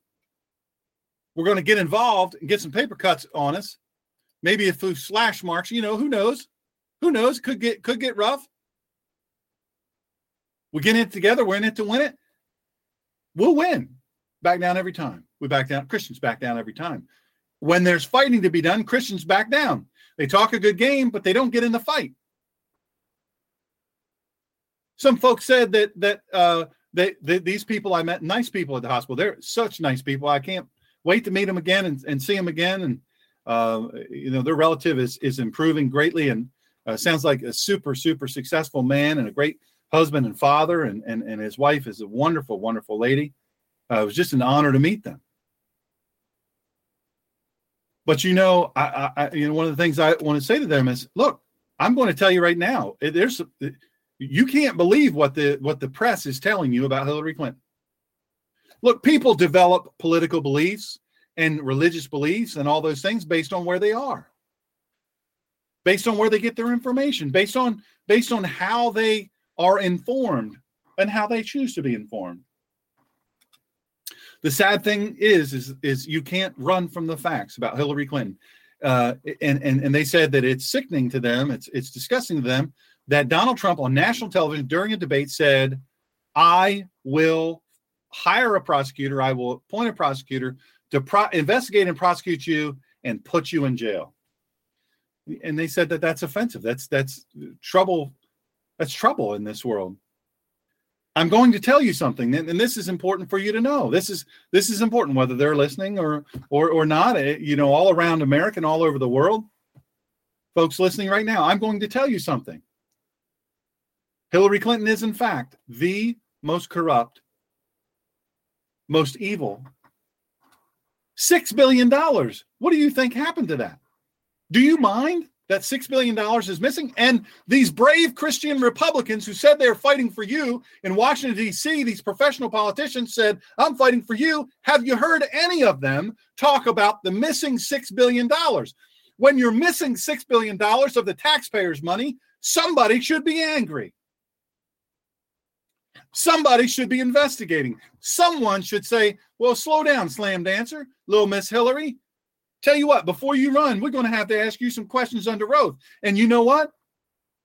We're going to get involved and get some paper cuts on us. Maybe a few slash marks. You know, who knows? Who knows? Could get could get rough. We get in it together. We're in it to win it. We'll win. Back down every time. We back down. Christians back down every time. When there's fighting to be done, Christians back down. They talk a good game, but they don't get in the fight some folks said that that uh, they, they, these people I met, nice people at the hospital. They're such nice people. I can't wait to meet them again and, and see them again. And uh, you know, their relative is is improving greatly, and uh, sounds like a super super successful man and a great husband and father. And and and his wife is a wonderful wonderful lady. Uh, it was just an honor to meet them. But you know, I, I, you know, one of the things I want to say to them is, look, I'm going to tell you right now, there's, you can't believe what the what the press is telling you about Hillary Clinton. Look, people develop political beliefs and religious beliefs and all those things based on where they are, based on where they get their information, based on based on how they are informed and how they choose to be informed. The sad thing is, is, is you can't run from the facts about Hillary Clinton. Uh, and, and, and they said that it's sickening to them, it's, it's disgusting to them that Donald Trump on national television during a debate said, I will hire a prosecutor, I will appoint a prosecutor to pro- investigate and prosecute you and put you in jail. And they said that that's offensive. That's that's trouble. That's trouble in this world. I'm going to tell you something, and this is important for you to know. This is this is important, whether they're listening or or or not. Eh, you know, all around America and all over the world, folks listening right now. I'm going to tell you something. Hillary Clinton is, in fact, the most corrupt, most evil. Six billion dollars. What do you think happened to that? Do you mind? that $6 billion is missing. And these brave Christian Republicans who said they're fighting for you in Washington, D.C., these professional politicians said, I'm fighting for you. Have you heard any of them talk about the missing $6 billion? When you're missing $6 billion of the taxpayers' money, somebody should be angry. Somebody should be investigating. Someone should say, Well, slow down, slam dancer, little Miss Hillary. Tell you what, before you run, we're going to have to ask you some questions under oath. And you know what?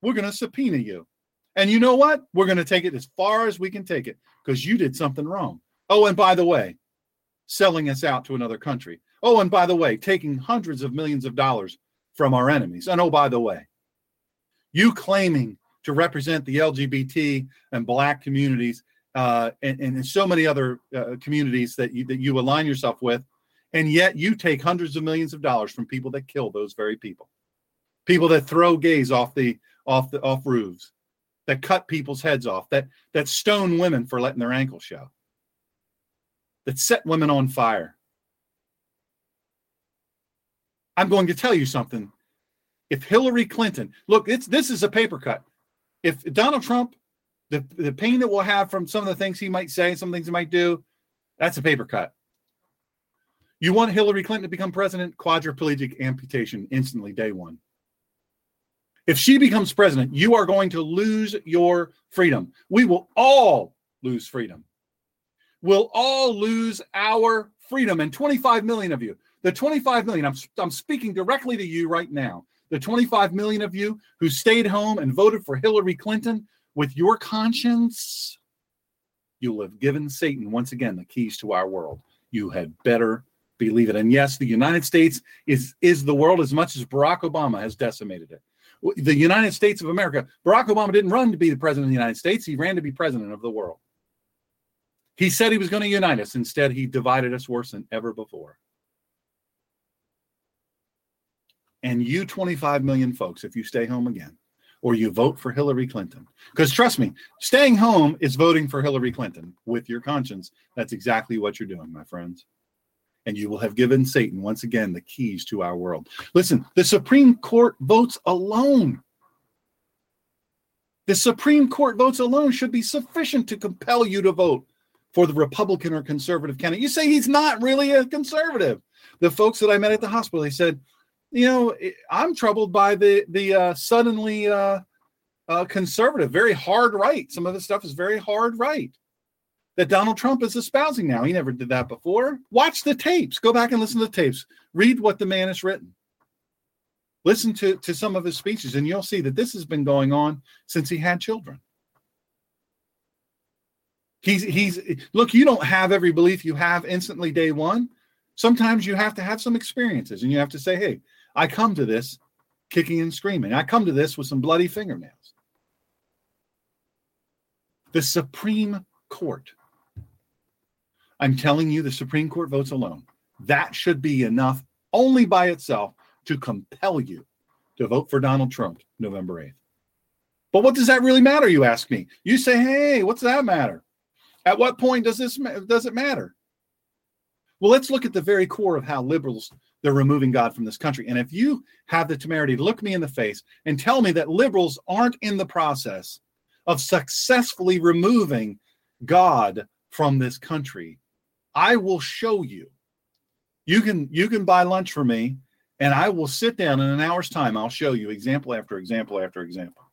We're going to subpoena you. And you know what? We're going to take it as far as we can take it because you did something wrong. Oh, and by the way, selling us out to another country. Oh, and by the way, taking hundreds of millions of dollars from our enemies. And oh, by the way, you claiming to represent the LGBT and Black communities uh, and, and so many other uh, communities that you, that you align yourself with and yet you take hundreds of millions of dollars from people that kill those very people. People that throw gays off the off the off roofs, that cut people's heads off, that that stone women for letting their ankles show. That set women on fire. I'm going to tell you something. If Hillary Clinton, look, it's this is a paper cut. If Donald Trump, the, the pain that we'll have from some of the things he might say, some things he might do, that's a paper cut. You want Hillary Clinton to become president? Quadriplegic amputation instantly, day one. If she becomes president, you are going to lose your freedom. We will all lose freedom. We'll all lose our freedom. And 25 million of you, the 25 million, I'm, I'm speaking directly to you right now. The 25 million of you who stayed home and voted for Hillary Clinton with your conscience, you'll have given Satan once again the keys to our world. You had better believe it. And yes, the United States is is the world as much as Barack Obama has decimated it. The United States of America, Barack Obama didn't run to be the president of the United States, he ran to be president of the world. He said he was going to unite us. Instead, he divided us worse than ever before. And you 25 million folks, if you stay home again, or you vote for Hillary Clinton. Because trust me, staying home is voting for Hillary Clinton with your conscience. That's exactly what you're doing, my friends and you will have given Satan once again the keys to our world. Listen, the Supreme Court votes alone. The Supreme Court votes alone should be sufficient to compel you to vote for the Republican or conservative candidate. You say he's not really a conservative. The folks that I met at the hospital, they said, you know, I'm troubled by the the uh, suddenly uh, uh, conservative, very hard right. Some of the stuff is very hard right that Donald Trump is espousing now. He never did that before. Watch the tapes. Go back and listen to the tapes. Read what the man has written. Listen to, to some of his speeches, and you'll see that this has been going on since he had children. He's he's look, you don't have every belief you have instantly day one. Sometimes you have to have some experiences, and you have to say, Hey, I come to this kicking and screaming. I come to this with some bloody fingernails. The Supreme Court I'm telling you, the Supreme Court votes alone. That should be enough only by itself to compel you to vote for Donald Trump November 8th. But what does that really matter, you ask me? You say, hey, what's that matter? At what point does this does it matter? Well, let's look at the very core of how liberals they're removing God from this country. And if you have the temerity to look me in the face and tell me that liberals aren't in the process of successfully removing God from this country, I will show you. You can you can buy lunch for me and I will sit down in an hour's time. I'll show you example after example after example.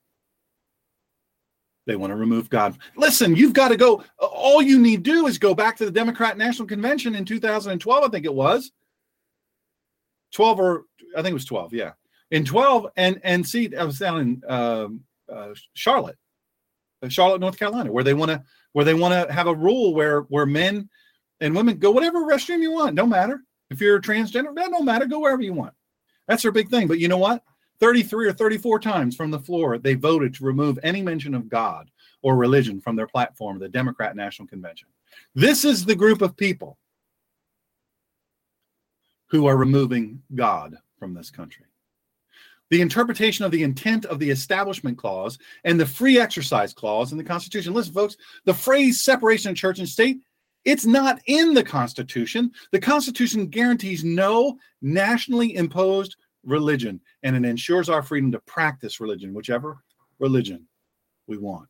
They want to remove God. Listen, you've got to go. All you need do is go back to the Democrat National Convention in 2012, I think it was. 12 or I think it was 12, yeah. In 12 and and see I was down in um, uh, Charlotte, uh, Charlotte, North Carolina, where they want to where they want to have a rule where where men and women go whatever restroom you want, don't matter. If you're transgender, that don't matter, go wherever you want. That's their big thing. But you know what? 33 or 34 times from the floor, they voted to remove any mention of God or religion from their platform, the Democrat National Convention. This is the group of people who are removing God from this country. The interpretation of the intent of the Establishment Clause and the Free Exercise Clause in the Constitution. Listen, folks, the phrase separation of church and state, it's not in the Constitution. The Constitution guarantees no nationally imposed religion and it ensures our freedom to practice religion, whichever religion we want.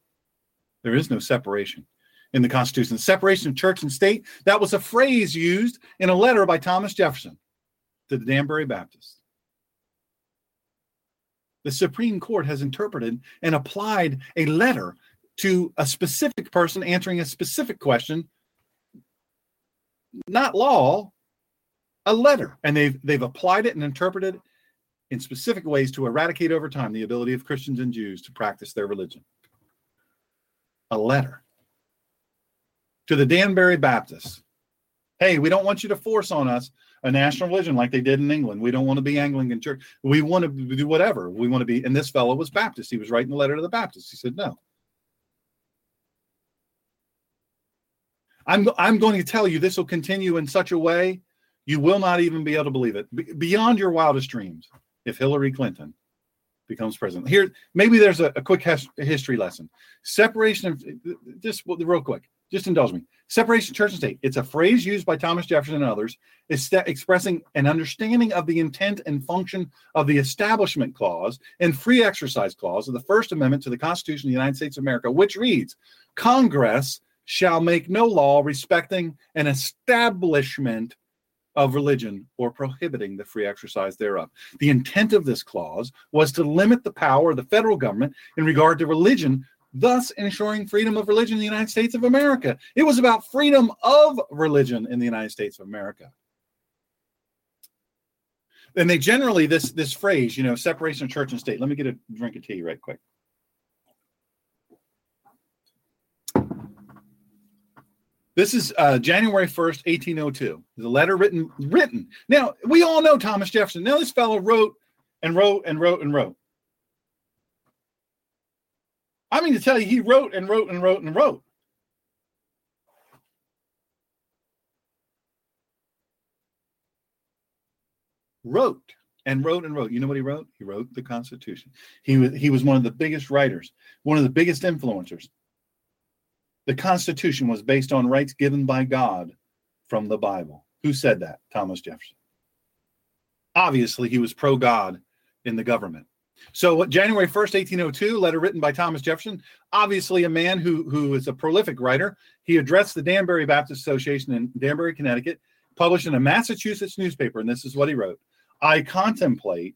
There is no separation in the Constitution. Separation of church and state, that was a phrase used in a letter by Thomas Jefferson to the Danbury Baptists. The Supreme Court has interpreted and applied a letter to a specific person answering a specific question, not law, a letter. And they've they've applied it and interpreted in specific ways to eradicate over time the ability of Christians and Jews to practice their religion. A letter to the Danbury Baptists. Hey, we don't want you to force on us a national religion like they did in England. We don't want to be Anglican church. We want to do whatever. We want to be. And this fellow was Baptist. He was writing the letter to the Baptists. He said, no. I'm, I'm going to tell you this will continue in such a way you will not even be able to believe it. Be, beyond your wildest dreams, if Hillary Clinton becomes president. Here, maybe there's a, a quick has, history lesson. Separation of, just real quick, just indulge me. Separation of church and state. It's a phrase used by Thomas Jefferson and others, expressing an understanding of the intent and function of the Establishment Clause and Free Exercise Clause of the First Amendment to the Constitution of the United States of America, which reads Congress shall make no law respecting an establishment of religion or prohibiting the free exercise thereof. The intent of this clause was to limit the power of the federal government in regard to religion thus ensuring freedom of religion in the United States of America. It was about freedom of religion in the United States of America. And they generally this this phrase, you know, separation of church and state. Let me get a drink of tea right quick. This is uh, January 1st, 1802. The letter written written. Now, we all know Thomas Jefferson. Now, this fellow wrote and wrote and wrote and wrote. I mean to tell you, he wrote and wrote and wrote and wrote. Wrote and wrote and wrote. You know what he wrote? He wrote the Constitution. He was he was one of the biggest writers, one of the biggest influencers. The Constitution was based on rights given by God from the Bible. Who said that? Thomas Jefferson. Obviously, he was pro God in the government. So, January 1st, 1802, letter written by Thomas Jefferson, obviously a man who, who is a prolific writer. He addressed the Danbury Baptist Association in Danbury, Connecticut, published in a Massachusetts newspaper. And this is what he wrote I contemplate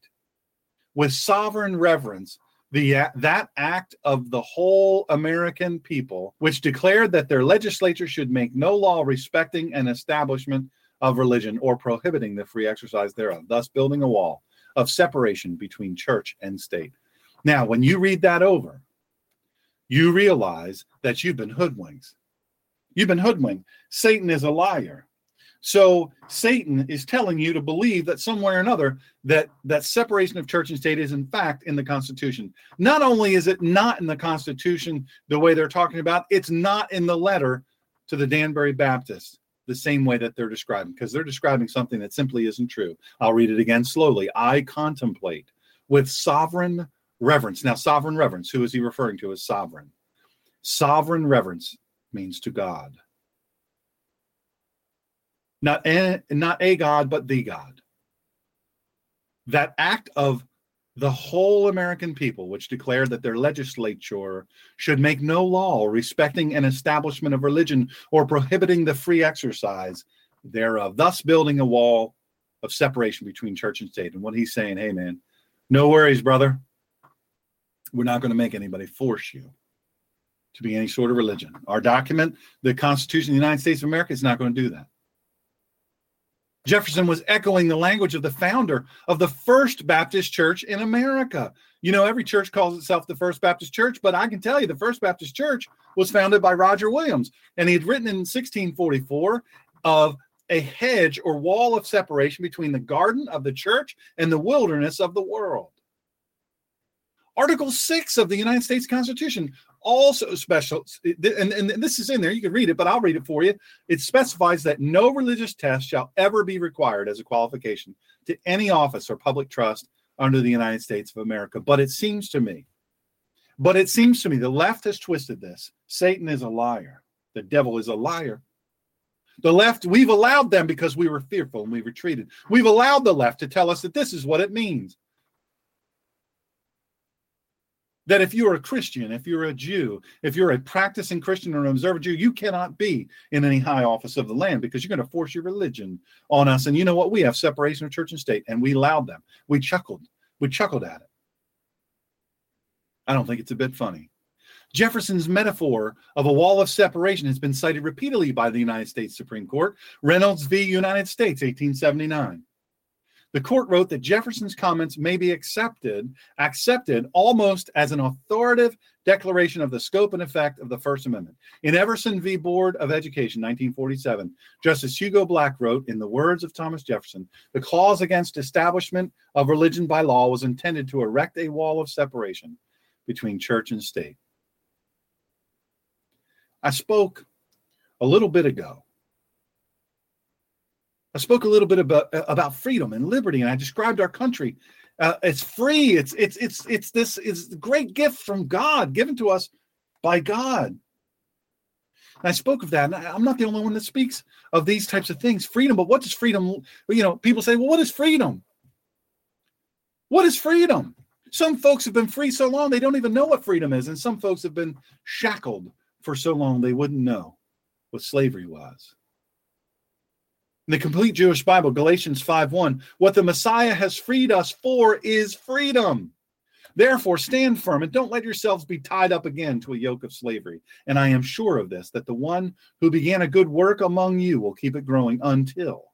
with sovereign reverence the uh, that act of the whole American people, which declared that their legislature should make no law respecting an establishment of religion or prohibiting the free exercise thereof, thus building a wall of separation between church and state. Now, when you read that over, you realize that you've been hoodwinked. You've been hoodwinked. Satan is a liar. So Satan is telling you to believe that somewhere or another that that separation of church and state is in fact in the Constitution. Not only is it not in the Constitution the way they're talking about, it's not in the letter to the Danbury Baptists the same way that they're describing because they're describing something that simply isn't true. I'll read it again slowly. I contemplate with sovereign reverence. Now, sovereign reverence, who is he referring to as sovereign? Sovereign reverence means to God. Not a, not a God, but the God. That act of the whole American people, which declared that their legislature should make no law respecting an establishment of religion or prohibiting the free exercise thereof, thus building a wall of separation between church and state. And what he's saying, hey, man, no worries, brother. We're not going to make anybody force you to be any sort of religion. Our document, the Constitution of the United States of America, is not going to do that. Jefferson was echoing the language of the founder of the First Baptist Church in America. You know, every church calls itself the First Baptist Church, but I can tell you the First Baptist Church was founded by Roger Williams, and he had written in 1644 of a hedge or wall of separation between the garden of the church and the wilderness of the world. Article 6 of the United States Constitution also special, and, and this is in there, you can read it, but I'll read it for you. It specifies that no religious test shall ever be required as a qualification to any office or public trust under the United States of America. But it seems to me, but it seems to me the left has twisted this. Satan is a liar, the devil is a liar. The left, we've allowed them because we were fearful and we retreated. We've allowed the left to tell us that this is what it means that if you're a Christian, if you're a Jew, if you're a practicing Christian or an observant Jew, you cannot be in any high office of the land because you're going to force your religion on us. And you know what? We have separation of church and state, and we allowed them. We chuckled. We chuckled at it. I don't think it's a bit funny. Jefferson's metaphor of a wall of separation has been cited repeatedly by the United States Supreme Court. Reynolds v. United States, 1879. The court wrote that Jefferson's comments may be accepted, accepted almost as an authoritative declaration of the scope and effect of the First Amendment. In Everson v. Board of Education, 1947, Justice Hugo Black wrote, in the words of Thomas Jefferson, the clause against establishment of religion by law was intended to erect a wall of separation between church and state. I spoke a little bit ago I spoke a little bit about about freedom and liberty, and I described our country. Uh, it's free. It's it's it's it's this is great gift from God, given to us by God. And I spoke of that. And I'm not the only one that speaks of these types of things. Freedom, but what does freedom? You know, people say, "Well, what is freedom? What is freedom?" Some folks have been free so long they don't even know what freedom is, and some folks have been shackled for so long they wouldn't know what slavery was. The complete Jewish Bible, Galatians 5:1, what the Messiah has freed us for is freedom. Therefore, stand firm and don't let yourselves be tied up again to a yoke of slavery. And I am sure of this, that the one who began a good work among you will keep it growing until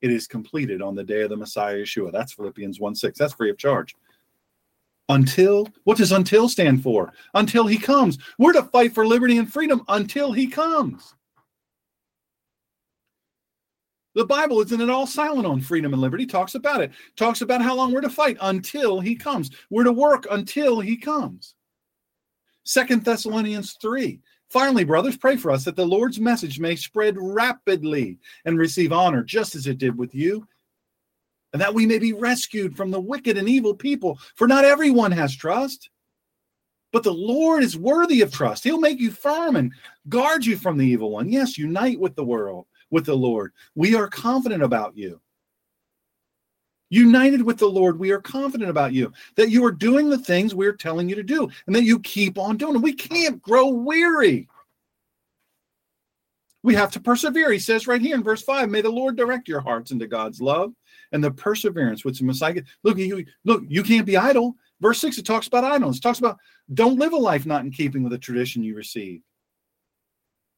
it is completed on the day of the Messiah Yeshua. That's Philippians 1 6. That's free of charge. Until, what does until stand for? Until he comes. We're to fight for liberty and freedom until he comes. The Bible isn't at all silent on freedom and liberty. Talks about it. Talks about how long we're to fight until he comes. We're to work until he comes. Second Thessalonians 3. Finally, brothers, pray for us that the Lord's message may spread rapidly and receive honor, just as it did with you, and that we may be rescued from the wicked and evil people. For not everyone has trust, but the Lord is worthy of trust. He'll make you firm and guard you from the evil one. Yes, unite with the world with the Lord. We are confident about you. United with the Lord, we are confident about you that you are doing the things we're telling you to do and that you keep on doing them. We can't grow weary. We have to persevere. He says right here in verse 5 May the Lord direct your hearts into God's love and the perseverance which the Messiah. Look, you look, you can't be idle. Verse 6, it talks about idleness. It talks about don't live a life not in keeping with the tradition you received.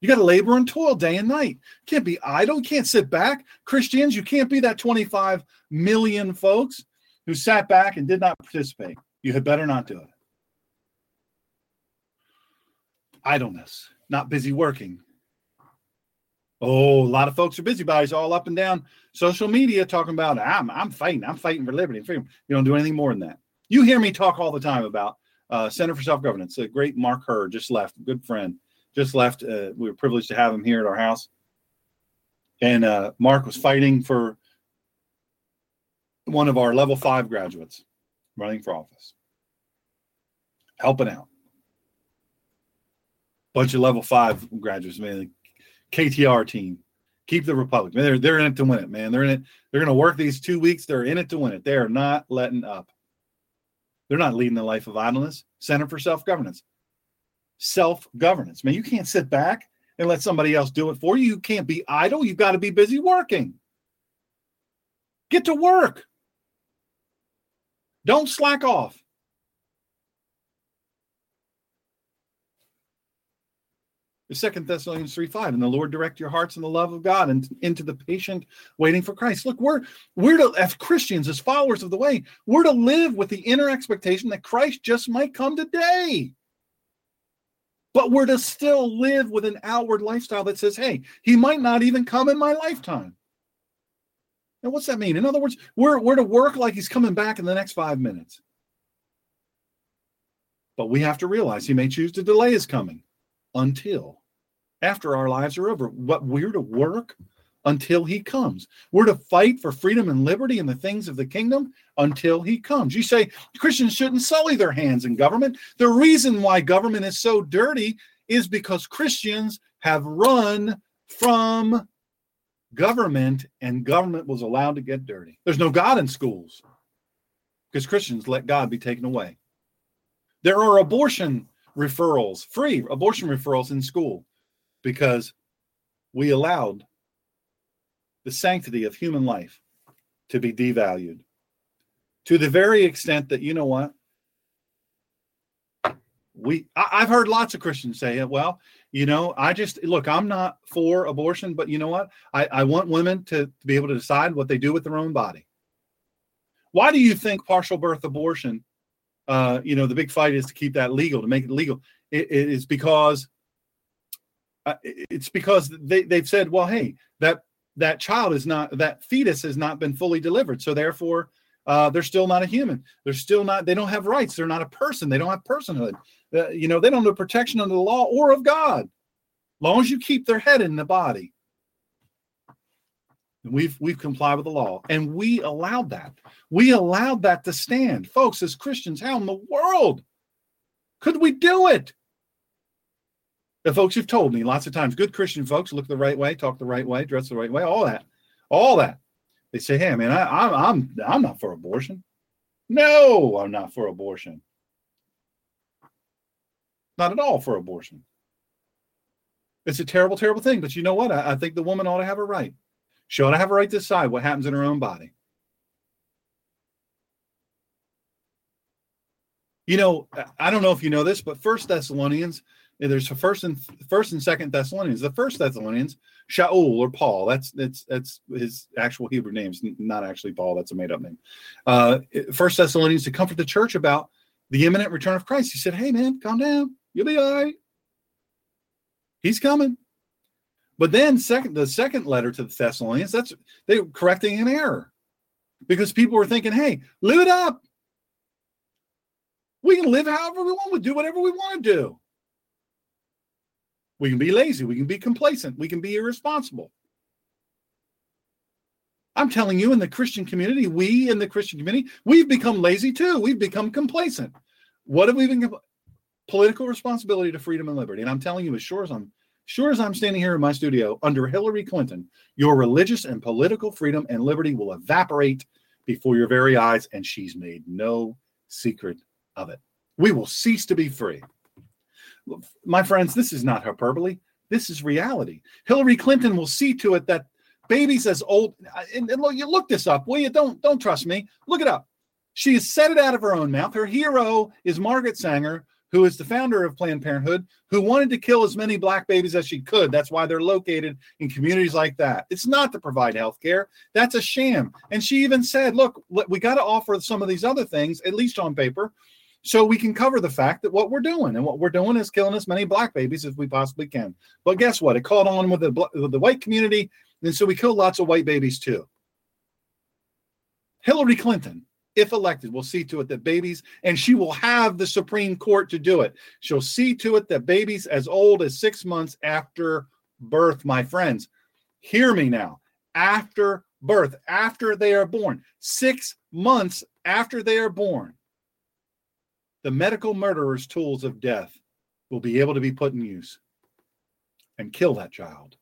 You got to labor and toil day and night. Can't be idle. Can't sit back. Christians, you can't be that 25 million folks who sat back and did not participate. You had better not do it. Idleness, not busy working. Oh, a lot of folks are busybodies all up and down social media talking about I'm I'm fighting, I'm fighting for liberty and freedom. You don't do anything more than that. You hear me talk all the time about uh, Center for Self Governance. A great Mark Hurd just left, good friend just left. Uh, we were privileged to have him here at our house. And uh, Mark was fighting for one of our level five graduates running for office, helping out. Bunch of level five graduates, man, KTR team. Keep the Republic. Man, They're they're in it to win it, man. They're in it. They're going to work these two weeks. They're in it to win it. They are not letting up. They're not leading the life of idleness. Center for self governance. Self governance. Man, you can't sit back and let somebody else do it for you. You can't be idle. You've got to be busy working. Get to work. Don't slack off. Second Thessalonians 3 5, and the Lord direct your hearts in the love of God and into the patient waiting for Christ. Look, we're we're to as Christians, as followers of the way, we're to live with the inner expectation that Christ just might come today. But we're to still live with an outward lifestyle that says, hey, he might not even come in my lifetime. Now, what's that mean? In other words, we're, we're to work like he's coming back in the next five minutes. But we have to realize he may choose to delay his coming until after our lives are over. What we're to work until he comes. We're to fight for freedom and liberty and the things of the kingdom until he comes. You say Christians shouldn't sully their hands in government. The reason why government is so dirty is because Christians have run from government and government was allowed to get dirty. There's no God in schools because Christians let God be taken away. There are abortion referrals, free abortion referrals in school because we allowed the sanctity of human life to be devalued to the very extent that, you know what? We, I, I've heard lots of Christians say, it. well, you know, I just look, I'm not for abortion, but you know what? I, I want women to, to be able to decide what they do with their own body. Why do you think partial birth abortion uh, you know, the big fight is to keep that legal, to make it legal. it, it is because uh, it's because they, they've said, well, hey, that that child is not that fetus has not been fully delivered, so therefore uh, they're still not a human. They're still not. They don't have rights. They're not a person. They don't have personhood. Uh, you know, they don't have protection under the law or of God. Long as you keep their head in the body, We've we've complied with the law, and we allowed that. We allowed that to stand, folks. As Christians, how in the world could we do it? The folks you've told me lots of times, good Christian folks look the right way, talk the right way, dress the right way, all that, all that. They say, "Hey, man, I, I'm I'm I'm not for abortion." No, I'm not for abortion. Not at all for abortion. It's a terrible, terrible thing. But you know what? I, I think the woman ought to have a right. She ought to have a right to decide what happens in her own body. You know, I don't know if you know this, but First Thessalonians, there's a first and first and second Thessalonians. The first Thessalonians, Shaul or Paul. That's that's that's his actual Hebrew name. It's not actually Paul. That's a made up name. Uh, first Thessalonians to comfort the church about the imminent return of Christ. He said, "Hey man, calm down. You'll be all right. He's coming. But then second the second letter to the Thessalonians, that's they were correcting an error. Because people were thinking, hey, live it up. We can live however we want, we do whatever we want to do. We can be lazy, we can be complacent, we can be irresponsible. I'm telling you, in the Christian community, we in the Christian community, we've become lazy too. We've become complacent. What have we been? Political responsibility to freedom and liberty. And I'm telling you, as sure as I'm Sure as I'm standing here in my studio under Hillary Clinton, your religious and political freedom and liberty will evaporate before your very eyes, and she's made no secret of it. We will cease to be free. My friends, this is not hyperbole. This is reality. Hillary Clinton will see to it that babies as old and, and look, you look this up, will you? Don't don't trust me. Look it up. She has said it out of her own mouth. Her hero is Margaret Sanger, who is the founder of Planned Parenthood, who wanted to kill as many black babies as she could. That's why they're located in communities like that. It's not to provide health care. That's a sham. And she even said, look, we got to offer some of these other things, at least on paper, so we can cover the fact that what we're doing and what we're doing is killing as many black babies as we possibly can. But guess what? It caught on with the, with the white community. And so we killed lots of white babies too. Hillary Clinton if elected, will see to it that babies, and she will have the Supreme Court to do it. She'll see to it that babies as old as six months after birth, my friends, hear me now, after birth, after they are born, six months after they are born, the medical murderer's tools of death will be able to be put in use and kill that child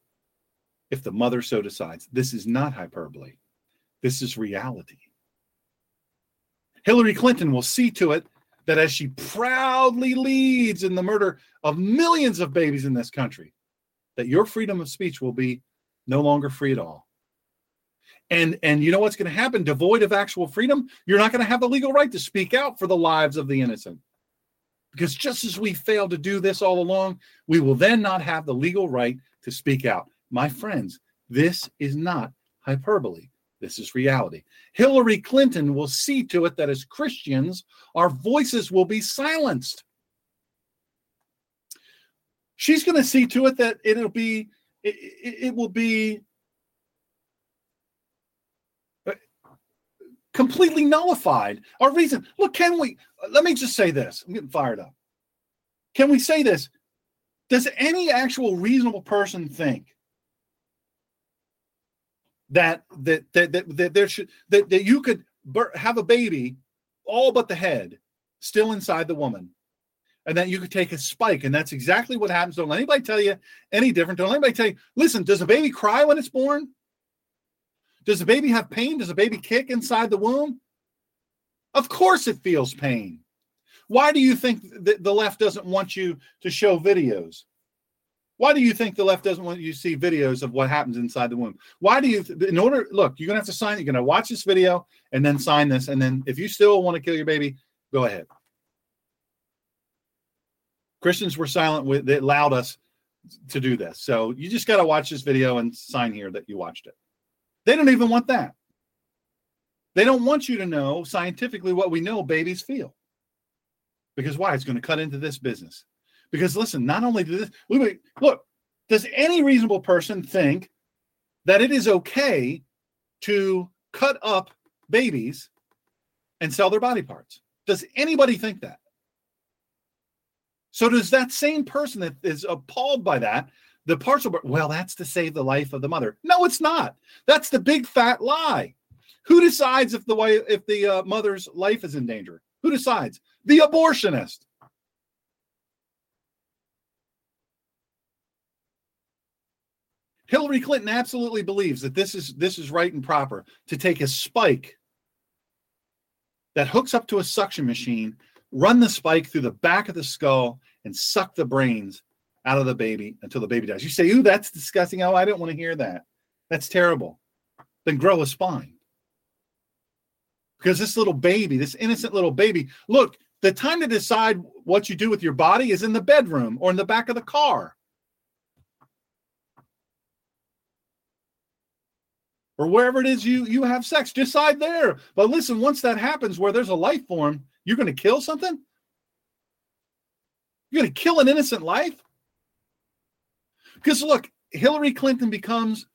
if the mother so decides. This is not hyperbole, this is reality. Hillary Clinton will see to it that as she proudly leads in the murder of millions of babies in this country, that your freedom of speech will be no longer free at all. And and you know what's going to happen? Devoid of actual freedom, you're not going to have the legal right to speak out for the lives of the innocent. Because just as we failed to do this all along, we will then not have the legal right to speak out. My friends, this is not hyperbole. This is reality. Hillary Clinton will see to it that as Christians, our voices will be silenced. She's going to see to it that it'll be it, it will be uh, completely nullified. Our reason, look, can we let me just say this? I'm getting fired up. Can we say this? Does any actual reasonable person think that that that that, that there should that, that you could have a baby all but the head still inside the woman and that you could take a spike and that's exactly what happens don't let anybody tell you any different don't let anybody tell you listen does a baby cry when it's born does a baby have pain does a baby kick inside the womb of course it feels pain why do you think that the left doesn't want you to show videos why do you think the left doesn't want you to see videos of what happens inside the womb? Why do you, in order, look, you're going to have to sign, you're going to watch this video and then sign this. And then if you still want to kill your baby, go ahead. Christians were silent with, they allowed us to do this. So you just got to watch this video and sign here that you watched it. They don't even want that. They don't want you to know scientifically what we know babies feel. Because why? It's going to cut into this business. Because listen, not only do this, look, does any reasonable person think that it is okay to cut up babies and sell their body parts? Does anybody think that? So does that same person that is appalled by that, the partial, birth, well, that's to save the life of the mother. No, it's not. That's the big fat lie. Who decides if the wife, if the uh, mother's life is in danger? Who decides? The abortionist. Hillary Clinton absolutely believes that this is this is right and proper to take a spike that hooks up to a suction machine, run the spike through the back of the skull, and suck the brains out of the baby until the baby dies. You say, "Ooh, that's disgusting." Oh, I don't want to hear that. That's terrible. Then grow a spine. Because this little baby, this innocent little baby, look, the time to decide what you do with your body is in the bedroom or in the back of the car. or wherever it is you you have sex decide there but listen once that happens where there's a life form you're going to kill something you're going to kill an innocent life because look hillary clinton becomes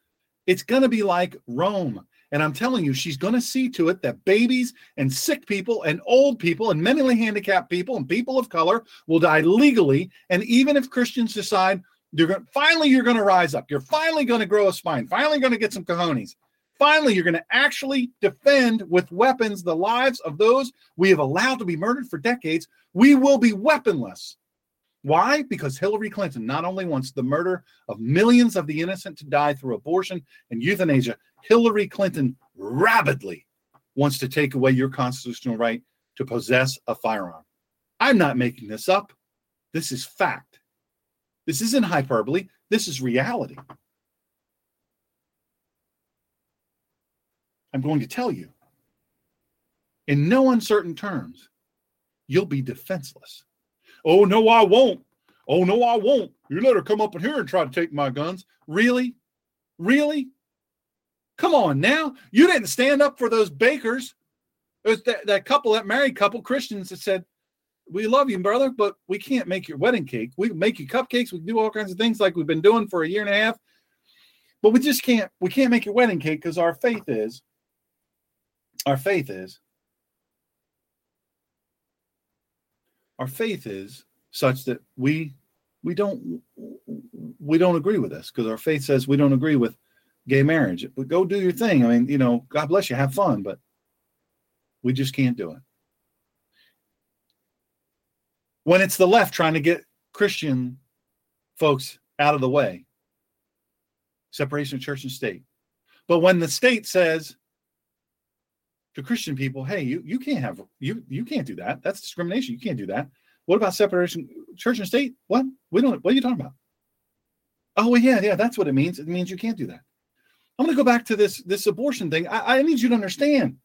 it's going to be like rome and i'm telling you she's going to see to it that babies and sick people and old people and mentally handicapped people and people of color will die legally and even if christians decide you're going finally you're going to rise up you're finally going to grow a spine finally going to get some cojones Finally, you're going to actually defend with weapons the lives of those we have allowed to be murdered for decades. We will be weaponless. Why? Because Hillary Clinton not only wants the murder of millions of the innocent to die through abortion and euthanasia, Hillary Clinton rabidly wants to take away your constitutional right to possess a firearm. I'm not making this up. This is fact. This isn't hyperbole. This is reality. I'm going to tell you in no uncertain terms, you'll be defenseless. Oh, no, I won't. Oh, no, I won't. You let her come up in here and try to take my guns. Really? Really? Come on now. You didn't stand up for those bakers. There's that, that couple, that married couple, Christians, that said, We love you, brother, but we can't make your wedding cake. We make you cupcakes. We do all kinds of things like we've been doing for a year and a half. But we just can't, we can't make your wedding cake because our faith is our faith is our faith is such that we we don't we don't agree with this because our faith says we don't agree with gay marriage. But go do your thing. I mean you know god bless you. Have fun but we just can't do it. When it's the left trying to get christian folks out of the way separation of church and state. But when the state says to Christian people, hey, you, you can't have you you can't do that. That's discrimination. You can't do that. What about separation church and state? What? We don't what are you talking about? Oh well, yeah, yeah, that's what it means. It means you can't do that. I'm gonna go back to this this abortion thing. I, I need you to understand.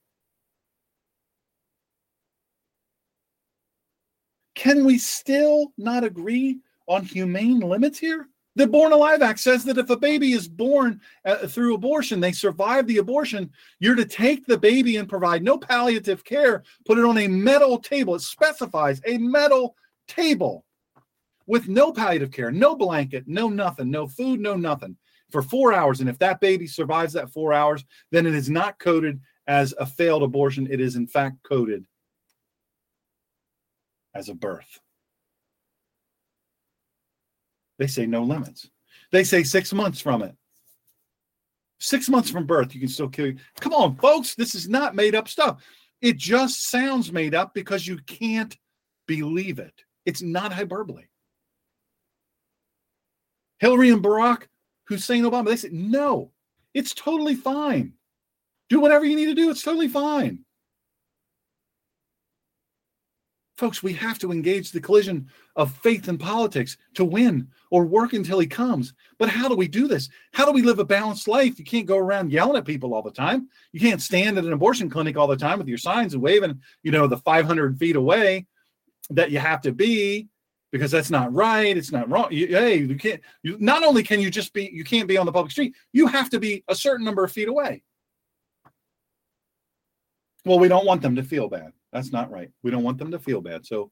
Can we still not agree on humane limits here? The Born Alive Act says that if a baby is born uh, through abortion, they survive the abortion, you're to take the baby and provide no palliative care, put it on a metal table. It specifies a metal table with no palliative care, no blanket, no nothing, no food, no nothing for four hours. And if that baby survives that four hours, then it is not coded as a failed abortion. It is, in fact, coded as a birth. They say no limits. They say six months from it. Six months from birth, you can still kill you. Come on, folks. This is not made up stuff. It just sounds made up because you can't believe it. It's not hyperbole. Hillary and Barack Hussein Obama, they said, no, it's totally fine. Do whatever you need to do. It's totally fine. Folks, we have to engage the collision of faith and politics to win or work until he comes. But how do we do this? How do we live a balanced life? You can't go around yelling at people all the time. You can't stand at an abortion clinic all the time with your signs and waving, you know, the 500 feet away that you have to be because that's not right. It's not wrong. You, hey, you can't, you, not only can you just be, you can't be on the public street, you have to be a certain number of feet away. Well, we don't want them to feel bad. That's not right. We don't want them to feel bad. So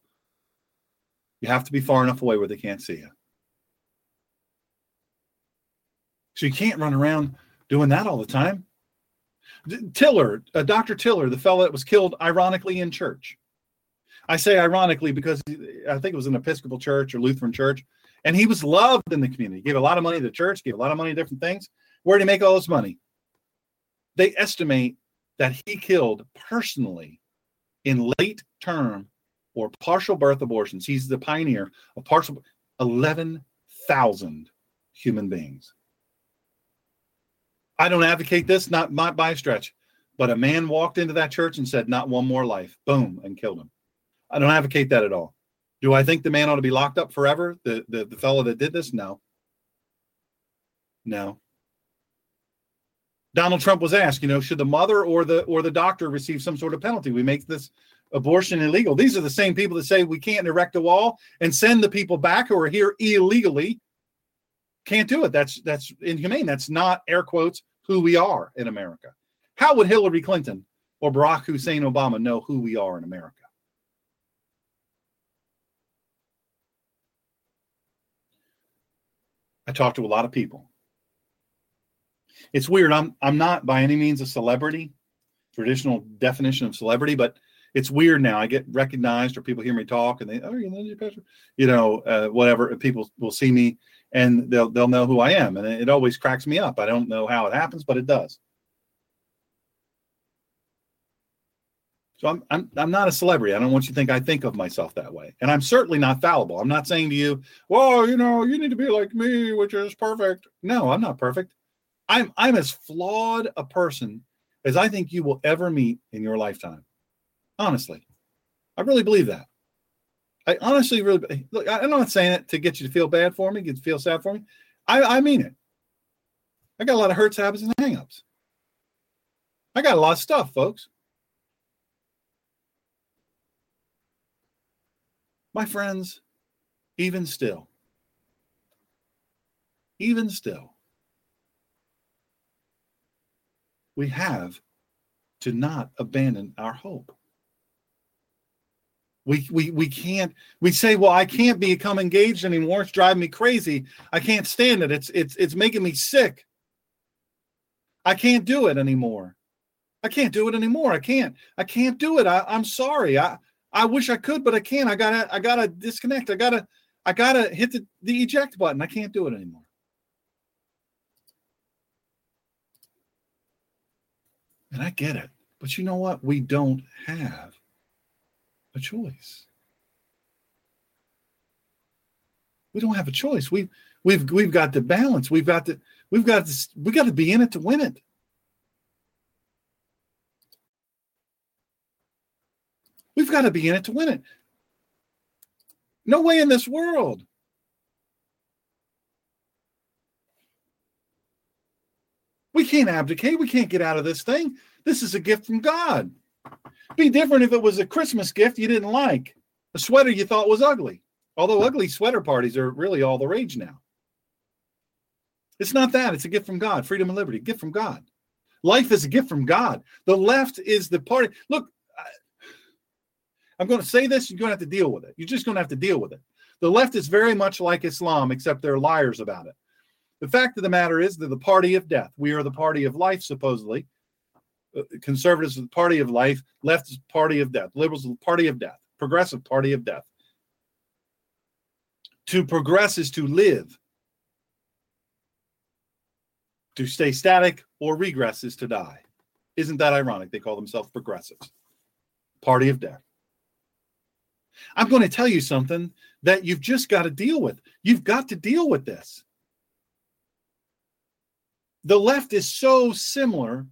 you have to be far enough away where they can't see you. So you can't run around doing that all the time. Tiller, uh, Dr. Tiller, the fellow that was killed ironically in church. I say ironically because I think it was an Episcopal church or Lutheran church, and he was loved in the community. He Gave a lot of money to the church, gave a lot of money to different things. Where did he make all this money? They estimate that he killed personally in late term or partial birth abortions. He's the pioneer of partial 11,000 human beings. I don't advocate this, not, not by a stretch, but a man walked into that church and said, Not one more life, boom, and killed him. I don't advocate that at all. Do I think the man ought to be locked up forever? The, the, the fellow that did this? No. No. Donald Trump was asked, you know, should the mother or the or the doctor receive some sort of penalty? We make this abortion illegal. These are the same people that say we can't erect a wall and send the people back who are here illegally. Can't do it. That's that's inhumane. That's not air quotes who we are in America. How would Hillary Clinton or Barack Hussein Obama know who we are in America? I talked to a lot of people it's weird. I'm I'm not by any means a celebrity, traditional definition of celebrity, but it's weird now. I get recognized or people hear me talk and they, oh, you know, pastor, you know, uh, whatever. People will see me and they'll they'll know who I am, and it always cracks me up. I don't know how it happens, but it does. So I'm, I'm I'm not a celebrity. I don't want you to think I think of myself that way. And I'm certainly not fallible. I'm not saying to you, well, you know, you need to be like me, which is perfect. No, I'm not perfect. I'm I'm as flawed a person as I think you will ever meet in your lifetime. Honestly, I really believe that. I honestly really look. I'm not saying it to get you to feel bad for me, get to feel sad for me. I, I mean it. I got a lot of hurts, habits, and hangups. I got a lot of stuff, folks. My friends, even still, even still, we have to not abandon our hope. We, we, we can't we say well i can't become engaged anymore. It's driving me crazy. I can't stand it. It's it's it's making me sick. I can't do it anymore. I can't do it anymore. I can't i can't do it. I, i'm sorry. I i wish i could but i can't. I gotta i gotta disconnect. I gotta i gotta hit the, the eject button. I can't do it anymore And I get it. But you know what? We don't have a choice. We don't have a choice. We We've we've got to balance. We've got to we've got to we got to be in it to win it. We've got to be in it to win it. No way in this world. We can't abdicate. We can't get out of this thing. This is a gift from God. Be different if it was a Christmas gift you didn't like, a sweater you thought was ugly. Although ugly sweater parties are really all the rage now. It's not that. It's a gift from God. Freedom and liberty, gift from God. Life is a gift from God. The left is the party. Look, I'm going to say this. You're going to have to deal with it. You're just going to have to deal with it. The left is very much like Islam, except they're liars about it. The fact of the matter is, they're the party of death. We are the party of life, supposedly. Uh, conservatives are the party of life. Left is party of death. Liberals are the party of death. Progressive party of death. To progress is to live. To stay static or regress is to die. Isn't that ironic? They call themselves progressives. Party of death. I'm going to tell you something that you've just got to deal with. You've got to deal with this. The left is so similar.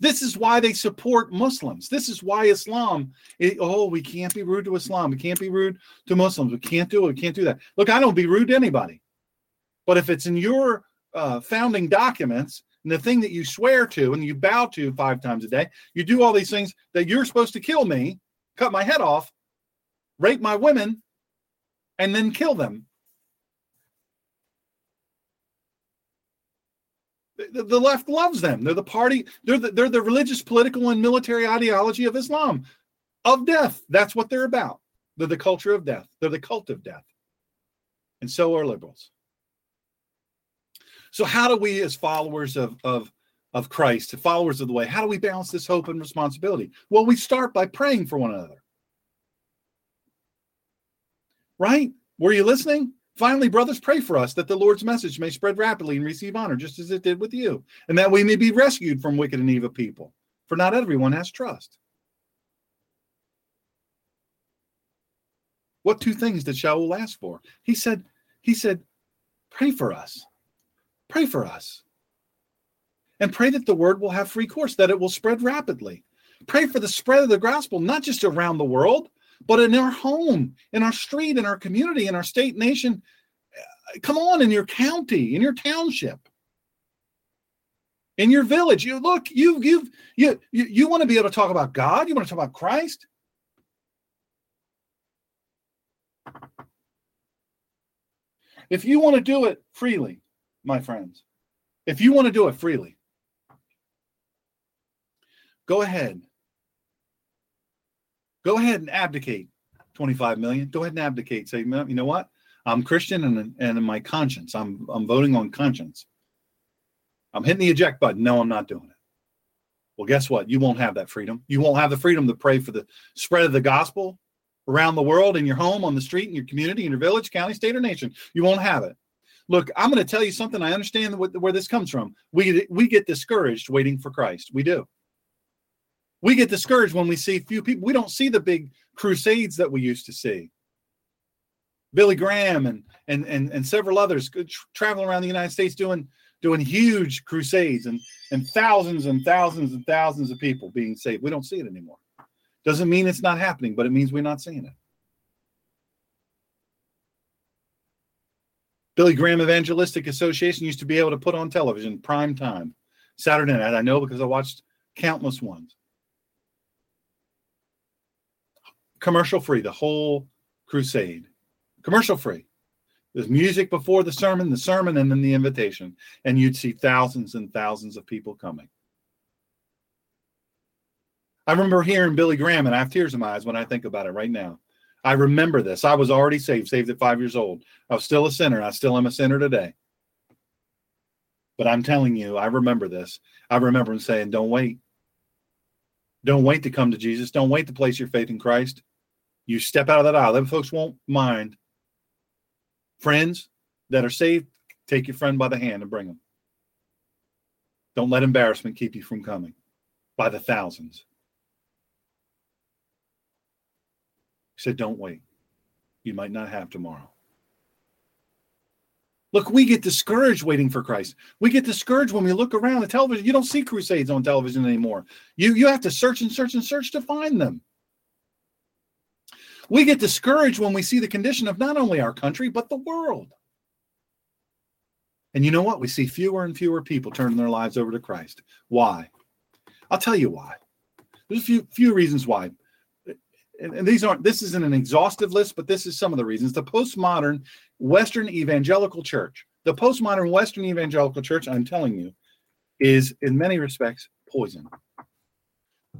This is why they support Muslims. This is why Islam, oh, we can't be rude to Islam. We can't be rude to Muslims. We can't do it. We can't do that. Look, I don't be rude to anybody. But if it's in your uh, founding documents and the thing that you swear to and you bow to five times a day, you do all these things that you're supposed to kill me, cut my head off, rape my women, and then kill them. The, the left loves them. They're the party, they're the, they're the religious, political, and military ideology of Islam, of death. That's what they're about. They're the culture of death, they're the cult of death. And so are liberals. So, how do we, as followers of, of, of Christ, followers of the way, how do we balance this hope and responsibility? Well, we start by praying for one another right? Were you listening? Finally, brothers, pray for us that the Lord's message may spread rapidly and receive honor, just as it did with you, and that we may be rescued from wicked and evil people. For not everyone has trust. What two things did Shaul ask for? He said, he said, pray for us. Pray for us. And pray that the word will have free course, that it will spread rapidly. Pray for the spread of the gospel, not just around the world, but in our home, in our street, in our community, in our state, nation. Come on, in your county, in your township, in your village. You look, you you you you, you want to be able to talk about God. You want to talk about Christ. If you want to do it freely, my friends, if you want to do it freely, go ahead Go ahead and abdicate 25 million. Go ahead and abdicate. Say, you know what? I'm Christian and, and my conscience, I'm, I'm voting on conscience. I'm hitting the eject button. No, I'm not doing it. Well, guess what? You won't have that freedom. You won't have the freedom to pray for the spread of the gospel around the world, in your home, on the street, in your community, in your village, county, state, or nation. You won't have it. Look, I'm going to tell you something. I understand what, where this comes from. We we get discouraged waiting for Christ. We do we get discouraged when we see few people. We don't see the big crusades that we used to see. Billy Graham and and and, and several others traveling around the United States doing doing huge crusades and and thousands and thousands and thousands of people being saved. We don't see it anymore. Doesn't mean it's not happening, but it means we're not seeing it. Billy Graham Evangelistic Association used to be able to put on television prime time Saturday night. I know because I watched countless ones. Commercial free, the whole crusade. Commercial free. There's music before the sermon, the sermon, and then the invitation. And you'd see thousands and thousands of people coming. I remember hearing Billy Graham, and I have tears in my eyes when I think about it right now. I remember this. I was already saved, saved at five years old. I was still a sinner, and I still am a sinner today. But I'm telling you, I remember this. I remember him saying, Don't wait. Don't wait to come to Jesus. Don't wait to place your faith in Christ. You step out of that aisle. Them folks won't mind. Friends that are saved, take your friend by the hand and bring them. Don't let embarrassment keep you from coming by the thousands. He said, Don't wait. You might not have tomorrow. Look, we get discouraged waiting for Christ. We get discouraged when we look around the television. You don't see crusades on television anymore. You you have to search and search and search to find them. We get discouraged when we see the condition of not only our country but the world. And you know what? We see fewer and fewer people turning their lives over to Christ. Why? I'll tell you why. There's a few few reasons why. And these aren't this isn't an exhaustive list, but this is some of the reasons. The postmodern Western evangelical church, the postmodern Western evangelical church, I'm telling you, is in many respects poison.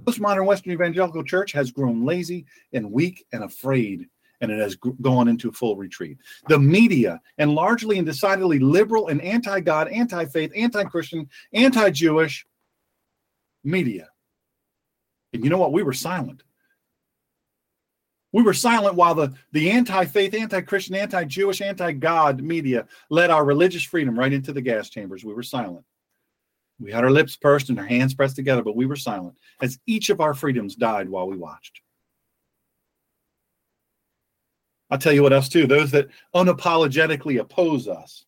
Postmodern Western evangelical church has grown lazy and weak and afraid and it has gone into full retreat. The media, and largely and decidedly liberal and anti God, anti faith, anti Christian, anti Jewish media. And you know what? We were silent. We were silent while the, the anti faith, anti Christian, anti Jewish, anti God media led our religious freedom right into the gas chambers. We were silent. We had our lips pursed and our hands pressed together, but we were silent as each of our freedoms died while we watched. I'll tell you what else, too those that unapologetically oppose us.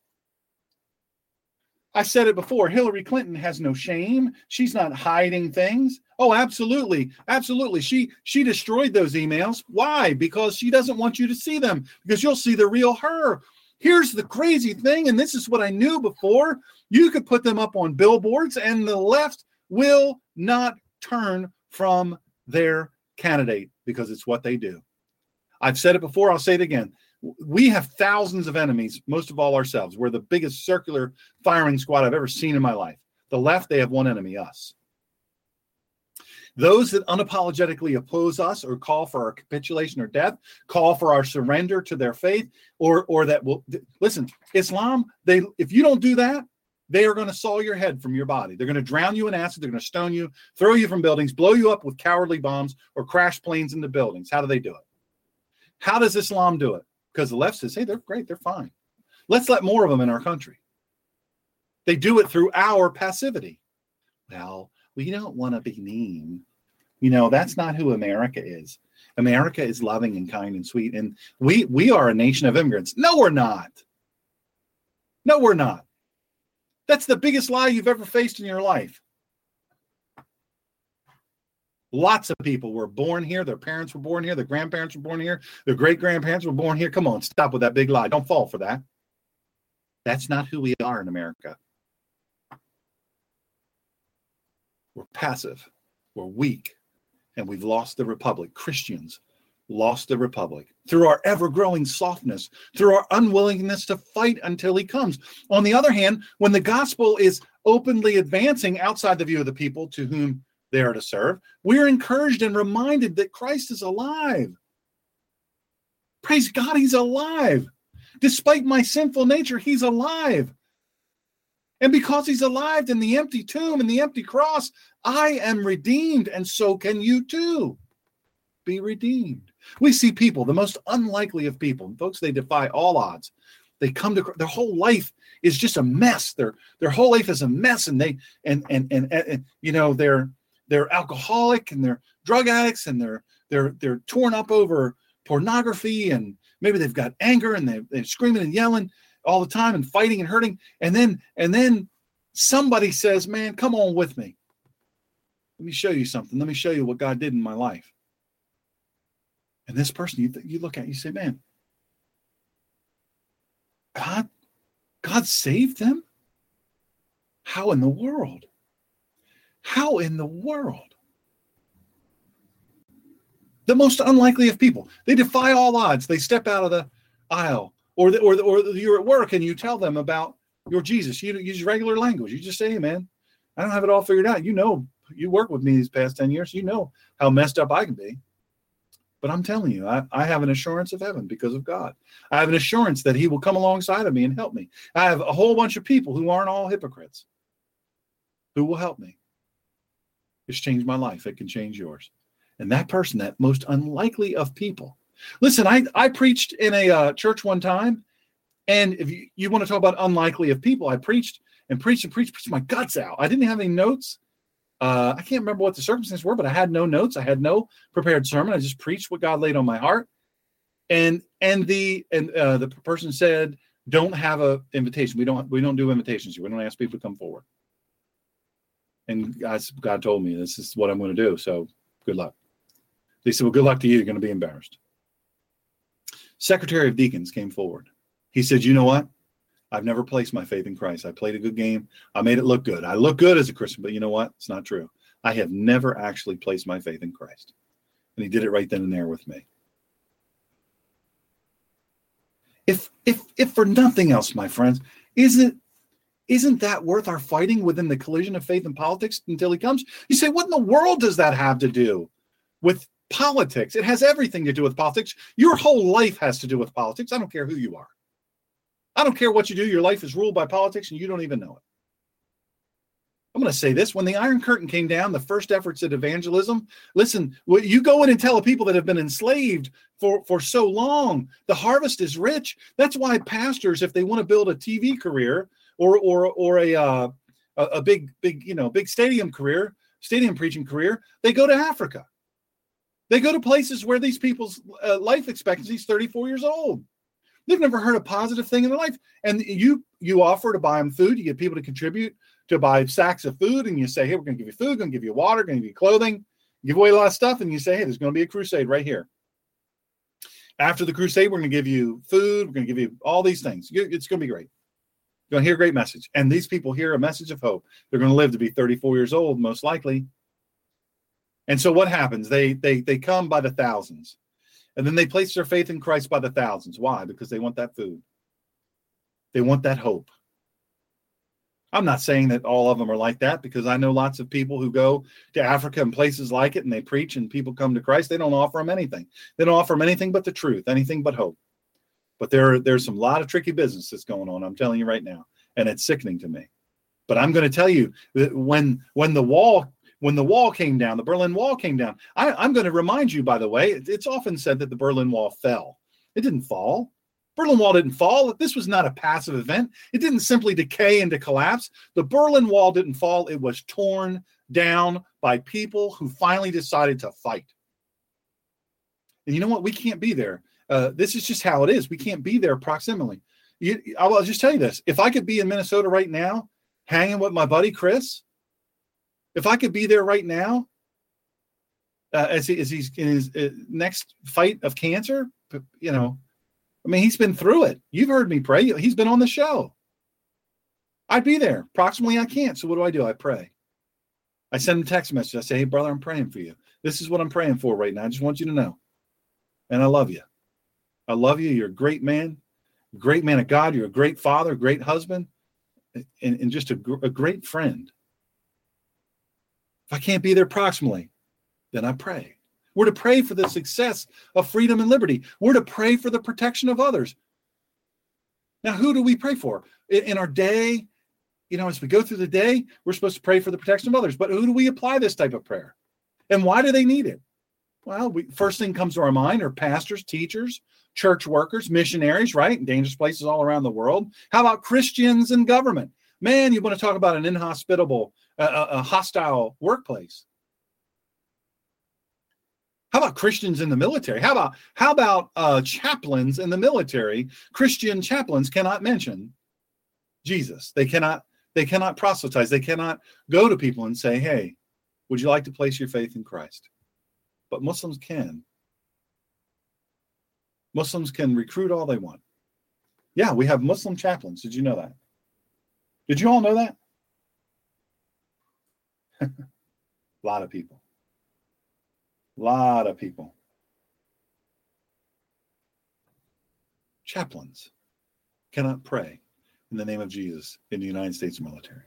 I said it before Hillary Clinton has no shame. She's not hiding things. Oh, absolutely. Absolutely. She she destroyed those emails. Why? Because she doesn't want you to see them because you'll see the real her. Here's the crazy thing and this is what I knew before. You could put them up on billboards and the left will not turn from their candidate because it's what they do. I've said it before, I'll say it again. We have thousands of enemies, most of all ourselves. We're the biggest circular firing squad I've ever seen in my life. The left, they have one enemy, us. Those that unapologetically oppose us or call for our capitulation or death, call for our surrender to their faith, or or that will listen, Islam, they if you don't do that, they are going to saw your head from your body. They're going to drown you in acid. They're going to stone you, throw you from buildings, blow you up with cowardly bombs, or crash planes into buildings. How do they do it? How does Islam do it? Because the left says, hey, they're great, they're fine. Let's let more of them in our country. They do it through our passivity. Well, we don't want to be mean. You know, that's not who America is. America is loving and kind and sweet. And we we are a nation of immigrants. No, we're not. No, we're not. That's the biggest lie you've ever faced in your life. Lots of people were born here. Their parents were born here. Their grandparents were born here. Their great grandparents were born here. Come on, stop with that big lie. Don't fall for that. That's not who we are in America. We're passive, we're weak, and we've lost the republic. Christians lost the republic through our ever growing softness, through our unwillingness to fight until he comes. On the other hand, when the gospel is openly advancing outside the view of the people to whom they are to serve, we're encouraged and reminded that Christ is alive. Praise God, He's alive. Despite my sinful nature, He's alive. And because He's alive in the empty tomb and the empty cross, I am redeemed, and so can you too. Be redeemed. We see people, the most unlikely of people, folks, they defy all odds. They come to their whole life is just a mess. Their their whole life is a mess, and they and and and, and you know they're they're alcoholic and they're drug addicts and they're they're they're torn up over pornography and maybe they've got anger and they, they're screaming and yelling all the time and fighting and hurting and then and then somebody says man come on with me let me show you something let me show you what god did in my life and this person you, you look at you say man god god saved them how in the world how in the world? The most unlikely of people. They defy all odds. They step out of the aisle, or the, or the, or you're at work and you tell them about your Jesus. You use regular language. You just say, "Hey, man, I don't have it all figured out. You know, you work with me these past ten years. You know how messed up I can be." But I'm telling you, I, I, have an assurance of heaven because of God. I have an assurance that He will come alongside of me and help me. I have a whole bunch of people who aren't all hypocrites who will help me. It's changed my life. It can change yours. And that person, that most unlikely of people. Listen, I, I preached in a uh, church one time. And if you, you want to talk about unlikely of people, I preached and preached and preached, preached my guts out. I didn't have any notes. Uh, I can't remember what the circumstances were, but I had no notes. I had no prepared sermon. I just preached what God laid on my heart. And and the and uh, the person said, don't have a invitation. We don't we don't do invitations here. We don't ask people to come forward. And God, God told me this is what I'm going to do. So good luck. They said, Well, good luck to you. You're going to be embarrassed. Secretary of Deacons came forward. He said, You know what? I've never placed my faith in Christ. I played a good game. I made it look good. I look good as a Christian, but you know what? It's not true. I have never actually placed my faith in Christ. And he did it right then and there with me. If if if for nothing else, my friends, isn't isn't that worth our fighting within the collision of faith and politics until he comes? You say, what in the world does that have to do with politics? It has everything to do with politics. Your whole life has to do with politics. I don't care who you are. I don't care what you do. Your life is ruled by politics and you don't even know it. I'm going to say this when the Iron Curtain came down, the first efforts at evangelism. Listen, you go in and tell people that have been enslaved for, for so long, the harvest is rich. That's why pastors, if they want to build a TV career or or or a uh, a big big you know big stadium career, stadium preaching career, they go to Africa. They go to places where these people's uh, life expectancy is 34 years old. They've never heard a positive thing in their life, and you you offer to buy them food. You get people to contribute to buy sacks of food, and you say, "Hey, we're going to give you food, going to give you water, going to give you clothing." give away a lot of stuff, and you say, "Hey, there's going to be a crusade right here." After the crusade, we're going to give you food. We're going to give you all these things. It's going to be great. You're going to hear a great message, and these people hear a message of hope. They're going to live to be 34 years old, most likely. And so, what happens? They they they come by the thousands. And then they place their faith in Christ by the thousands. Why? Because they want that food. They want that hope. I'm not saying that all of them are like that because I know lots of people who go to Africa and places like it and they preach and people come to Christ. They don't offer them anything. They don't offer them anything but the truth, anything but hope. But there, there's some lot of tricky business that's going on. I'm telling you right now, and it's sickening to me. But I'm going to tell you that when when the wall when the wall came down, the Berlin Wall came down. I, am going to remind you, by the way, it's often said that the Berlin Wall fell. It didn't fall. Berlin Wall didn't fall. This was not a passive event. It didn't simply decay into collapse. The Berlin Wall didn't fall. It was torn down by people who finally decided to fight. And you know what? We can't be there. Uh, this is just how it is. We can't be there proximally. You, I'll just tell you this: if I could be in Minnesota right now, hanging with my buddy Chris, if I could be there right now, uh, as, he, as he's in his uh, next fight of cancer, you know, I mean, he's been through it. You've heard me pray. He's been on the show. I'd be there. Approximately, I can't. So what do I do? I pray. I send a text message. I say, "Hey, brother, I'm praying for you. This is what I'm praying for right now. I just want you to know, and I love you. I love you. You're a great man, great man of God. You're a great father, great husband, and, and just a, a great friend. If I can't be there proximally, then I pray. We're to pray for the success of freedom and liberty. We're to pray for the protection of others. Now, who do we pray for? In our day, you know, as we go through the day, we're supposed to pray for the protection of others. But who do we apply this type of prayer? And why do they need it? Well, we, first thing comes to our mind are pastors, teachers, church workers, missionaries, right? In dangerous places all around the world. How about Christians and government? Man, you want to talk about an inhospitable a, a hostile workplace. How about Christians in the military? How about how about uh, chaplains in the military? Christian chaplains cannot mention Jesus. They cannot they cannot proselytize. They cannot go to people and say, "Hey, would you like to place your faith in Christ?" But Muslims can. Muslims can recruit all they want. Yeah, we have Muslim chaplains. Did you know that? Did you all know that? A lot of people. A lot of people. Chaplains cannot pray in the name of Jesus in the United States military.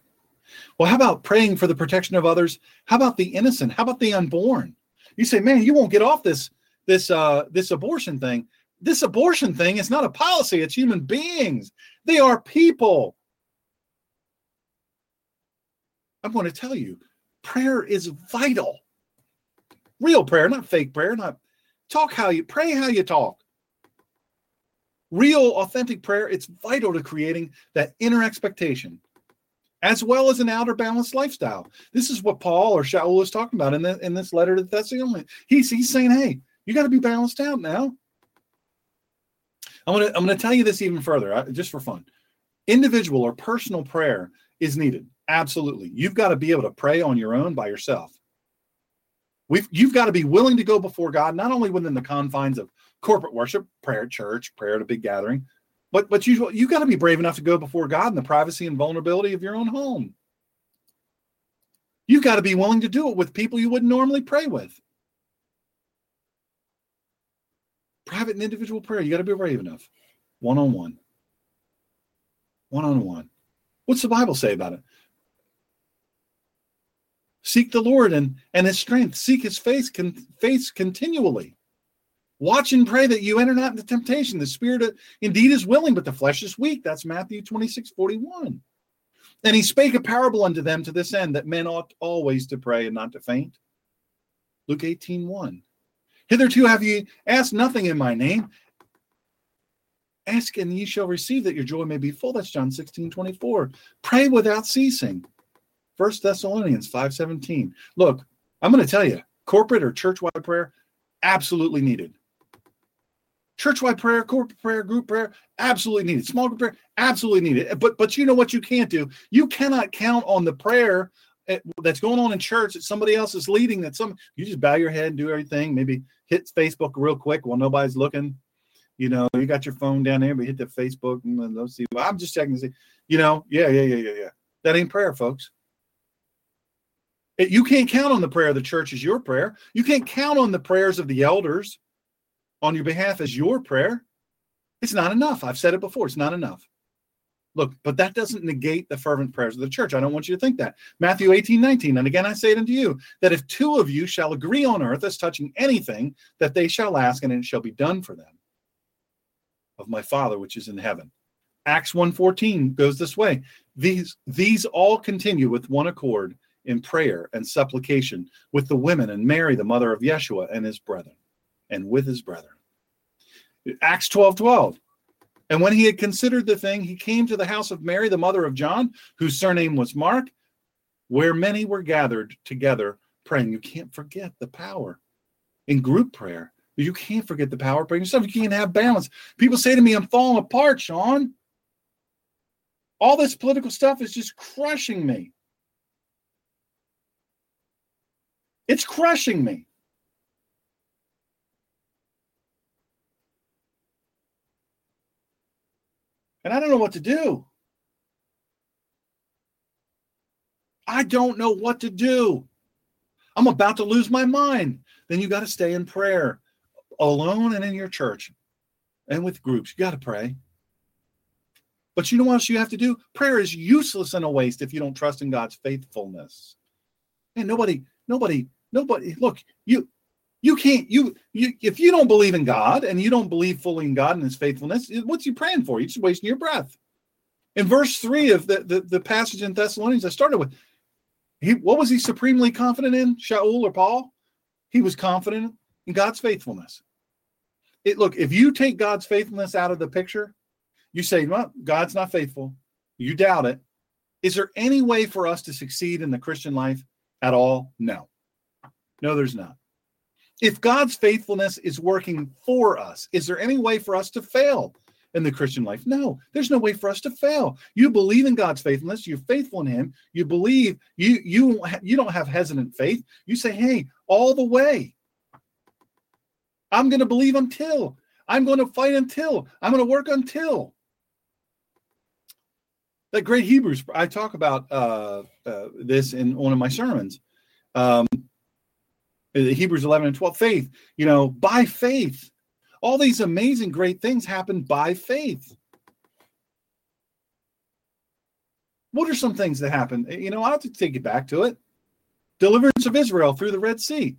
Well, how about praying for the protection of others? How about the innocent? How about the unborn? You say, man, you won't get off this this uh this abortion thing. This abortion thing is not a policy, it's human beings. They are people. I'm going to tell you, prayer is vital. Real prayer, not fake prayer, not talk how you pray how you talk. Real authentic prayer, it's vital to creating that inner expectation as well as an outer balanced lifestyle. This is what Paul or Shaul is talking about in, the, in this letter to the Thessalonians. He's, he's saying, hey, you got to be balanced out now. I'm gonna I'm gonna tell you this even further, just for fun. Individual or personal prayer is needed. Absolutely, you've got to be able to pray on your own by yourself. We've you've got to be willing to go before God, not only within the confines of corporate worship, prayer at church, prayer at a big gathering, but but you you got to be brave enough to go before God in the privacy and vulnerability of your own home. You've got to be willing to do it with people you wouldn't normally pray with. Private and individual prayer, you got to be brave enough. One on one. One on one. What's the Bible say about it? Seek the Lord and, and his strength. Seek his face, con, face continually. Watch and pray that you enter not into temptation. The spirit indeed is willing, but the flesh is weak. That's Matthew 26, 41. And he spake a parable unto them to this end, that men ought always to pray and not to faint. Luke 18, 1. Hitherto have ye asked nothing in my name. Ask and ye shall receive that your joy may be full. That's John 16, 24. Pray without ceasing. First Thessalonians 5:17. Look, I'm going to tell you, corporate or church-wide prayer, absolutely needed. Church-wide prayer, corporate prayer, group prayer, absolutely needed. Small group prayer, absolutely needed. But but you know what you can't do? You cannot count on the prayer eh, that's going on in church that somebody else is leading. That some you just bow your head and do everything. Maybe hit Facebook real quick while nobody's looking. You know, you got your phone down there, but hit the Facebook and let's see. Well, I'm just checking to see. You know, yeah, yeah, yeah, yeah, yeah. That ain't prayer, folks. You can't count on the prayer of the church as your prayer. You can't count on the prayers of the elders on your behalf as your prayer. It's not enough. I've said it before. It's not enough. Look, but that doesn't negate the fervent prayers of the church. I don't want you to think that. Matthew 18, 19. And again, I say it unto you that if two of you shall agree on earth as touching anything that they shall ask, and it shall be done for them of my Father which is in heaven. Acts 1:14 goes this way. These these all continue with one accord in prayer and supplication with the women and Mary, the mother of Yeshua, and his brethren, and with his brethren. Acts 12 12. And when he had considered the thing, he came to the house of Mary, the mother of John, whose surname was Mark, where many were gathered together praying. You can't forget the power in group prayer. You can't forget the power of praying yourself. You can't have balance. People say to me, I'm falling apart, Sean. All this political stuff is just crushing me. It's crushing me. And I don't know what to do. I don't know what to do. I'm about to lose my mind. Then you got to stay in prayer alone and in your church and with groups. You got to pray. But you know what else you have to do? Prayer is useless and a waste if you don't trust in God's faithfulness. And nobody, nobody Nobody look, you you can't you you if you don't believe in God and you don't believe fully in God and his faithfulness, what's you praying for? You're just wasting your breath. In verse three of the, the, the passage in Thessalonians I started with, he what was he supremely confident in? Shaul or Paul? He was confident in God's faithfulness. It look, if you take God's faithfulness out of the picture, you say, Well, God's not faithful, you doubt it. Is there any way for us to succeed in the Christian life at all? No. No, there's not. If God's faithfulness is working for us, is there any way for us to fail in the Christian life? No, there's no way for us to fail. You believe in God's faithfulness, you're faithful in him, you believe you you you don't have hesitant faith. You say, "Hey, all the way. I'm going to believe until I'm going to fight until I'm going to work until that great Hebrews. I talk about uh, uh, this in one of my sermons. Um, Uh, Hebrews 11 and 12, faith, you know, by faith. All these amazing, great things happen by faith. What are some things that happen? Uh, you know, I'll have to take you back to it. Deliverance of Israel through the Red Sea.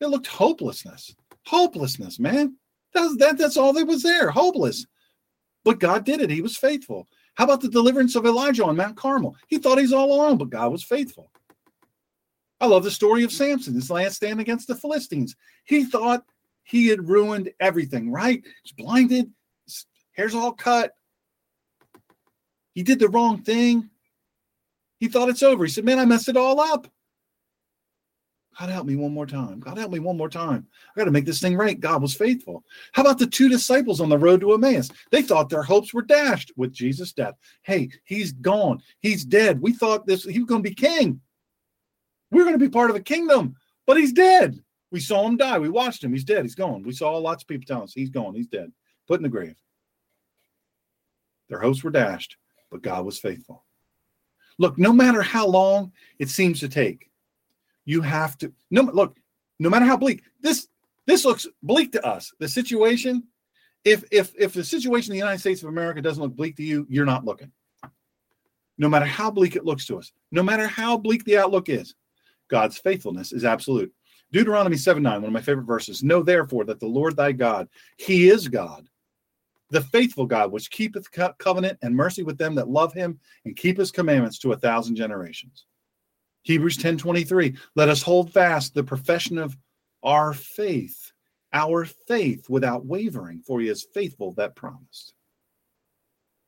It looked hopelessness. Hopelessness, man. That's, that, that's all that was there. Hopeless. But God did it. He was faithful. How about the deliverance of Elijah on Mount Carmel? He thought he's all alone, but God was faithful. I love the story of Samson, his last stand against the Philistines. He thought he had ruined everything, right? He's blinded, his hair's all cut. He did the wrong thing. He thought it's over. He said, Man, I messed it all up. God help me one more time. God help me one more time. I got to make this thing right. God was faithful. How about the two disciples on the road to Emmaus? They thought their hopes were dashed with Jesus' death. Hey, he's gone. He's dead. We thought this he was going to be king. We are going to be part of the kingdom, but he's dead. We saw him die. We watched him. He's dead. He's gone. We saw lots of people telling us he's gone. He's dead. Put in the grave. Their hopes were dashed, but God was faithful. Look, no matter how long it seems to take, you have to no look, no matter how bleak. This this looks bleak to us. The situation, if if if the situation in the United States of America doesn't look bleak to you, you're not looking. No matter how bleak it looks to us, no matter how bleak the outlook is, God's faithfulness is absolute. Deuteronomy 7 9, one of my favorite verses. Know therefore that the Lord thy God, he is God, the faithful God, which keepeth co- covenant and mercy with them that love him and keep his commandments to a thousand generations. Hebrews 10 23, let us hold fast the profession of our faith, our faith without wavering, for he is faithful that promised.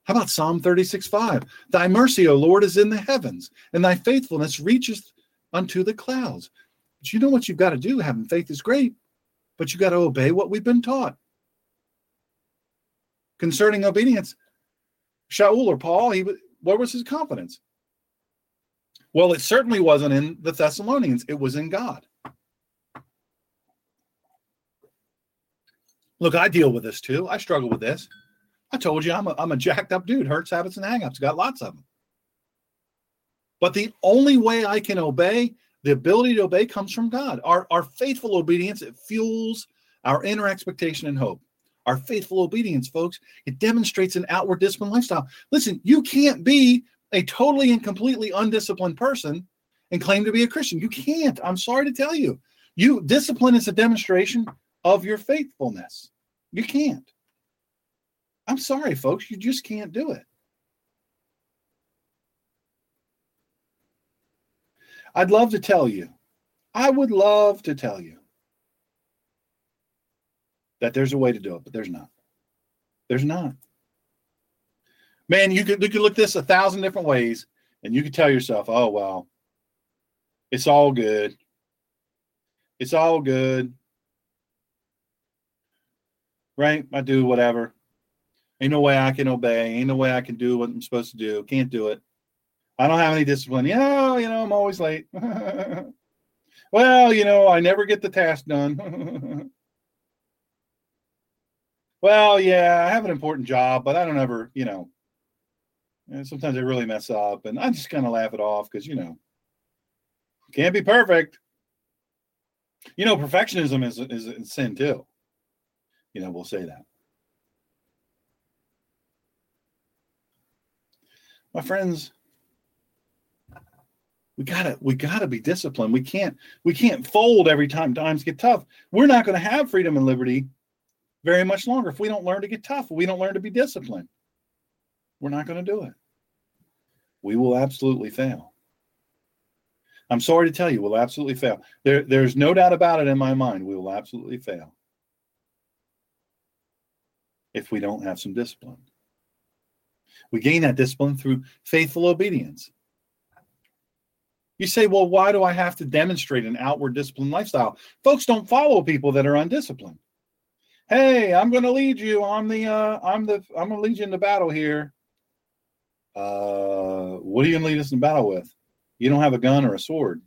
How about Psalm 36 5? Thy mercy, O Lord, is in the heavens, and thy faithfulness reacheth unto the clouds. But you know what you've got to do? Having faith is great, but you've got to obey what we've been taught. Concerning obedience, Shaul or Paul, he what was his confidence? Well, it certainly wasn't in the Thessalonians, it was in God. Look, I deal with this too. I struggle with this. I told you I'm a, I'm a jacked up dude, hurts, habits, and hangups. Got lots of them. But the only way I can obey the ability to obey comes from God. Our, our faithful obedience, it fuels our inner expectation and hope. Our faithful obedience, folks, it demonstrates an outward disciplined lifestyle. Listen, you can't be a totally and completely undisciplined person and claim to be a Christian. You can't. I'm sorry to tell you. You discipline is a demonstration of your faithfulness. You can't. I'm sorry, folks. You just can't do it. I'd love to tell you, I would love to tell you that there's a way to do it, but there's not. There's not. Man, you could, you could look this a thousand different ways and you could tell yourself, oh, well, it's all good. It's all good. Right? I do whatever. Ain't no way I can obey. Ain't no way I can do what I'm supposed to do. Can't do it. I don't have any discipline. Yeah, you know, I'm always late. well, you know, I never get the task done. well, yeah, I have an important job, but I don't ever, you know, eh, sometimes I really mess up and I just kind of laugh it off because, you know, can't be perfect. You know, perfectionism is, is, is sin too. You know, we'll say that. My friends, we gotta we gotta be disciplined. We can't we can't fold every time times get tough. We're not going to have freedom and liberty very much longer if we don't learn to get tough we don't learn to be disciplined. We're not going to do it. We will absolutely fail. I'm sorry to tell you we'll absolutely fail. There, there's no doubt about it in my mind. We will absolutely fail. If we don't have some discipline. We gain that discipline through faithful obedience you say, well, why do I have to demonstrate an outward disciplined lifestyle? Folks don't follow people that are undisciplined. Hey, I'm going to lead you. I'm the uh, I'm the I'm going to lead you into battle here. Uh, what are you going to lead us in battle with? You don't have a gun or a sword.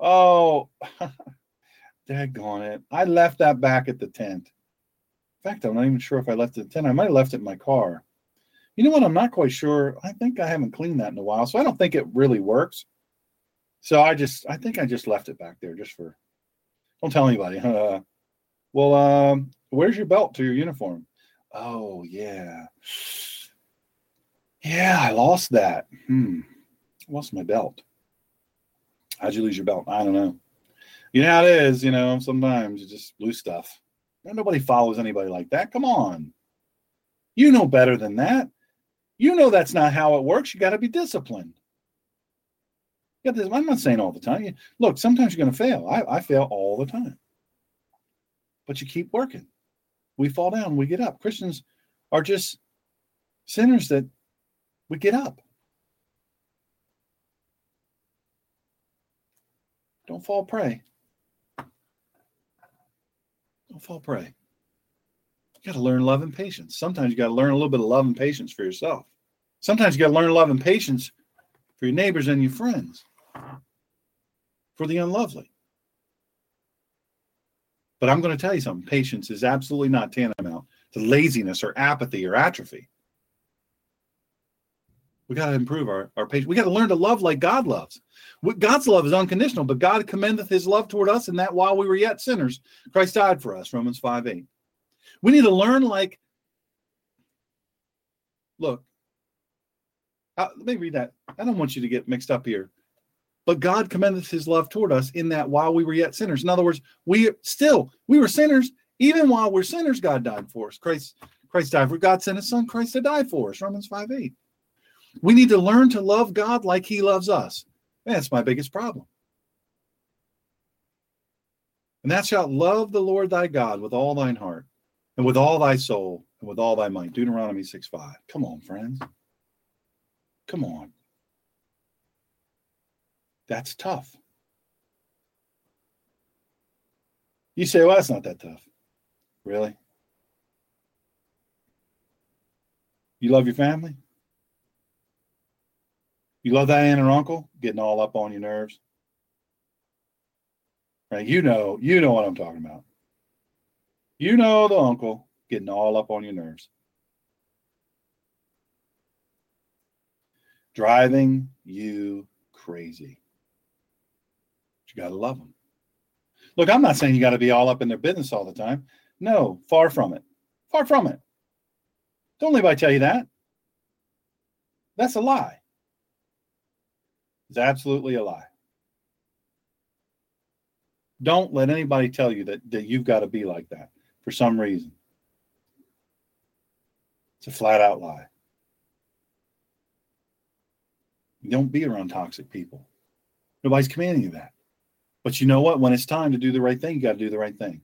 Oh, daggone it! I left that back at the tent. In fact, I'm not even sure if I left it at the tent. I might have left it in my car. You know what? I'm not quite sure. I think I haven't cleaned that in a while, so I don't think it really works. So I just, I think I just left it back there just for, don't tell anybody. Uh, well, um, where's your belt to your uniform? Oh, yeah. Yeah, I lost that. Hmm. Lost my belt. How'd you lose your belt? I don't know. You know how it is, you know, sometimes you just lose stuff. Nobody follows anybody like that. Come on. You know better than that. You know that's not how it works. You got to be disciplined this, I'm not saying all the time. Look, sometimes you're going to fail. I, I fail all the time. But you keep working. We fall down, we get up. Christians are just sinners that we get up. Don't fall prey. Don't fall prey. You got to learn love and patience. Sometimes you got to learn a little bit of love and patience for yourself. Sometimes you got to learn love and patience for your neighbors and your friends, for the unlovely. But I'm going to tell you something patience is absolutely not tantamount to laziness or apathy or atrophy. We got to improve our, our patience. We got to learn to love like God loves. God's love is unconditional, but God commendeth his love toward us, and that while we were yet sinners, Christ died for us. Romans 5 8. We need to learn like, look, uh, let me read that. I don't want you to get mixed up here. But God commendeth his love toward us in that while we were yet sinners. In other words, we still, we were sinners. Even while we're sinners, God died for us. Christ, Christ died for God sent his son Christ to die for us. Romans 5 8. We need to learn to love God like he loves us. That's my biggest problem. And thou shalt love the Lord thy God with all thine heart, and with all thy soul, and with all thy might. Deuteronomy 6 5. Come on, friends. Come on. That's tough. You say, well, that's not that tough. Really? You love your family? You love that aunt or uncle getting all up on your nerves? Right? You know, you know what I'm talking about. You know the uncle getting all up on your nerves. Driving you crazy. You got to love them. Look, I'm not saying you got to be all up in their business all the time. No, far from it. Far from it. Don't let anybody tell you that. That's a lie. It's absolutely a lie. Don't let anybody tell you that, that you've got to be like that for some reason. It's a flat out lie. Don't be around toxic people. Nobody's commanding you that. But you know what? When it's time to do the right thing, you got to do the right thing.